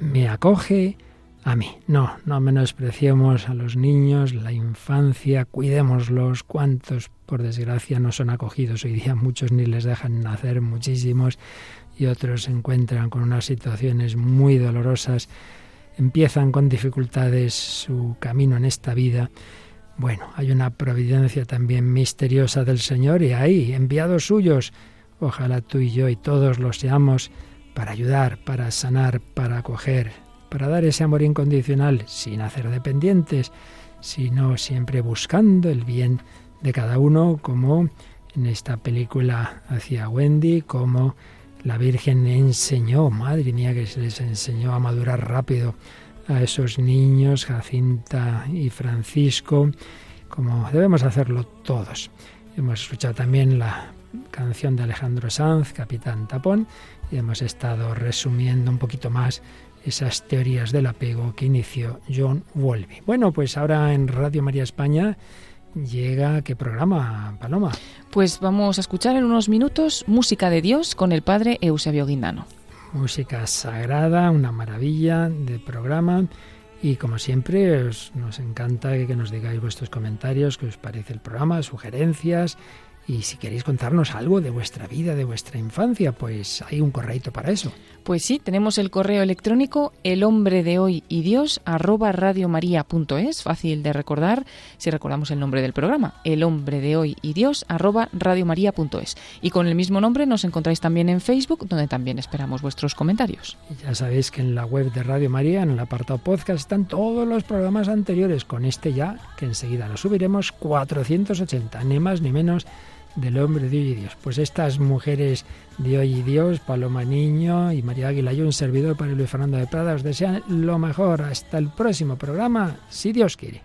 me acoge a mí. No, no menospreciemos a los niños, la infancia, cuidémoslos. ¿Cuántos, por desgracia, no son acogidos hoy día? Muchos ni les dejan nacer, muchísimos, y otros se encuentran con unas situaciones muy dolorosas, empiezan con dificultades su camino en esta vida. Bueno, hay una providencia también misteriosa del Señor y hay enviados suyos. Ojalá tú y yo y todos los seamos para ayudar, para sanar, para acoger, para dar ese amor incondicional sin hacer dependientes, sino siempre buscando el bien de cada uno, como en esta película hacia Wendy, como la Virgen enseñó, madre mía, que se les enseñó a madurar rápido a esos niños, Jacinta y Francisco, como debemos hacerlo todos. Hemos escuchado también la canción de Alejandro Sanz, Capitán Tapón, y hemos estado resumiendo un poquito más esas teorías del apego que inició John Wolby. Bueno, pues ahora en Radio María España llega qué programa, Paloma. Pues vamos a escuchar en unos minutos música de Dios con el padre Eusebio Guindano. Música sagrada, una maravilla de programa. Y como siempre, nos encanta que nos digáis vuestros comentarios, qué os parece el programa, sugerencias y si queréis contarnos algo de vuestra vida, de vuestra infancia, pues hay un correito para eso. Pues sí, tenemos el correo electrónico el hombre de hoy y Dios arroba radiomaria.es, fácil de recordar si recordamos el nombre del programa, el hombre de hoy y Dios arroba radiomaria.es. Y con el mismo nombre nos encontráis también en Facebook, donde también esperamos vuestros comentarios. ya sabéis que en la web de Radio María, en el apartado podcast, están todos los programas anteriores, con este ya, que enseguida lo subiremos, 480, ni más ni menos del hombre de hoy y Dios. Pues estas mujeres de hoy y Dios, Paloma Niño y María Águila y un servidor para Luis Fernando de Prada, os desean lo mejor. Hasta el próximo programa, si Dios quiere.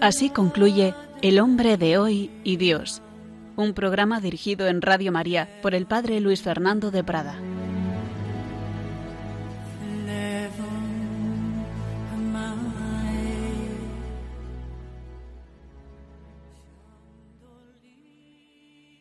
Así concluye El hombre de hoy y Dios, un programa dirigido en Radio María por el Padre Luis Fernando de Prada.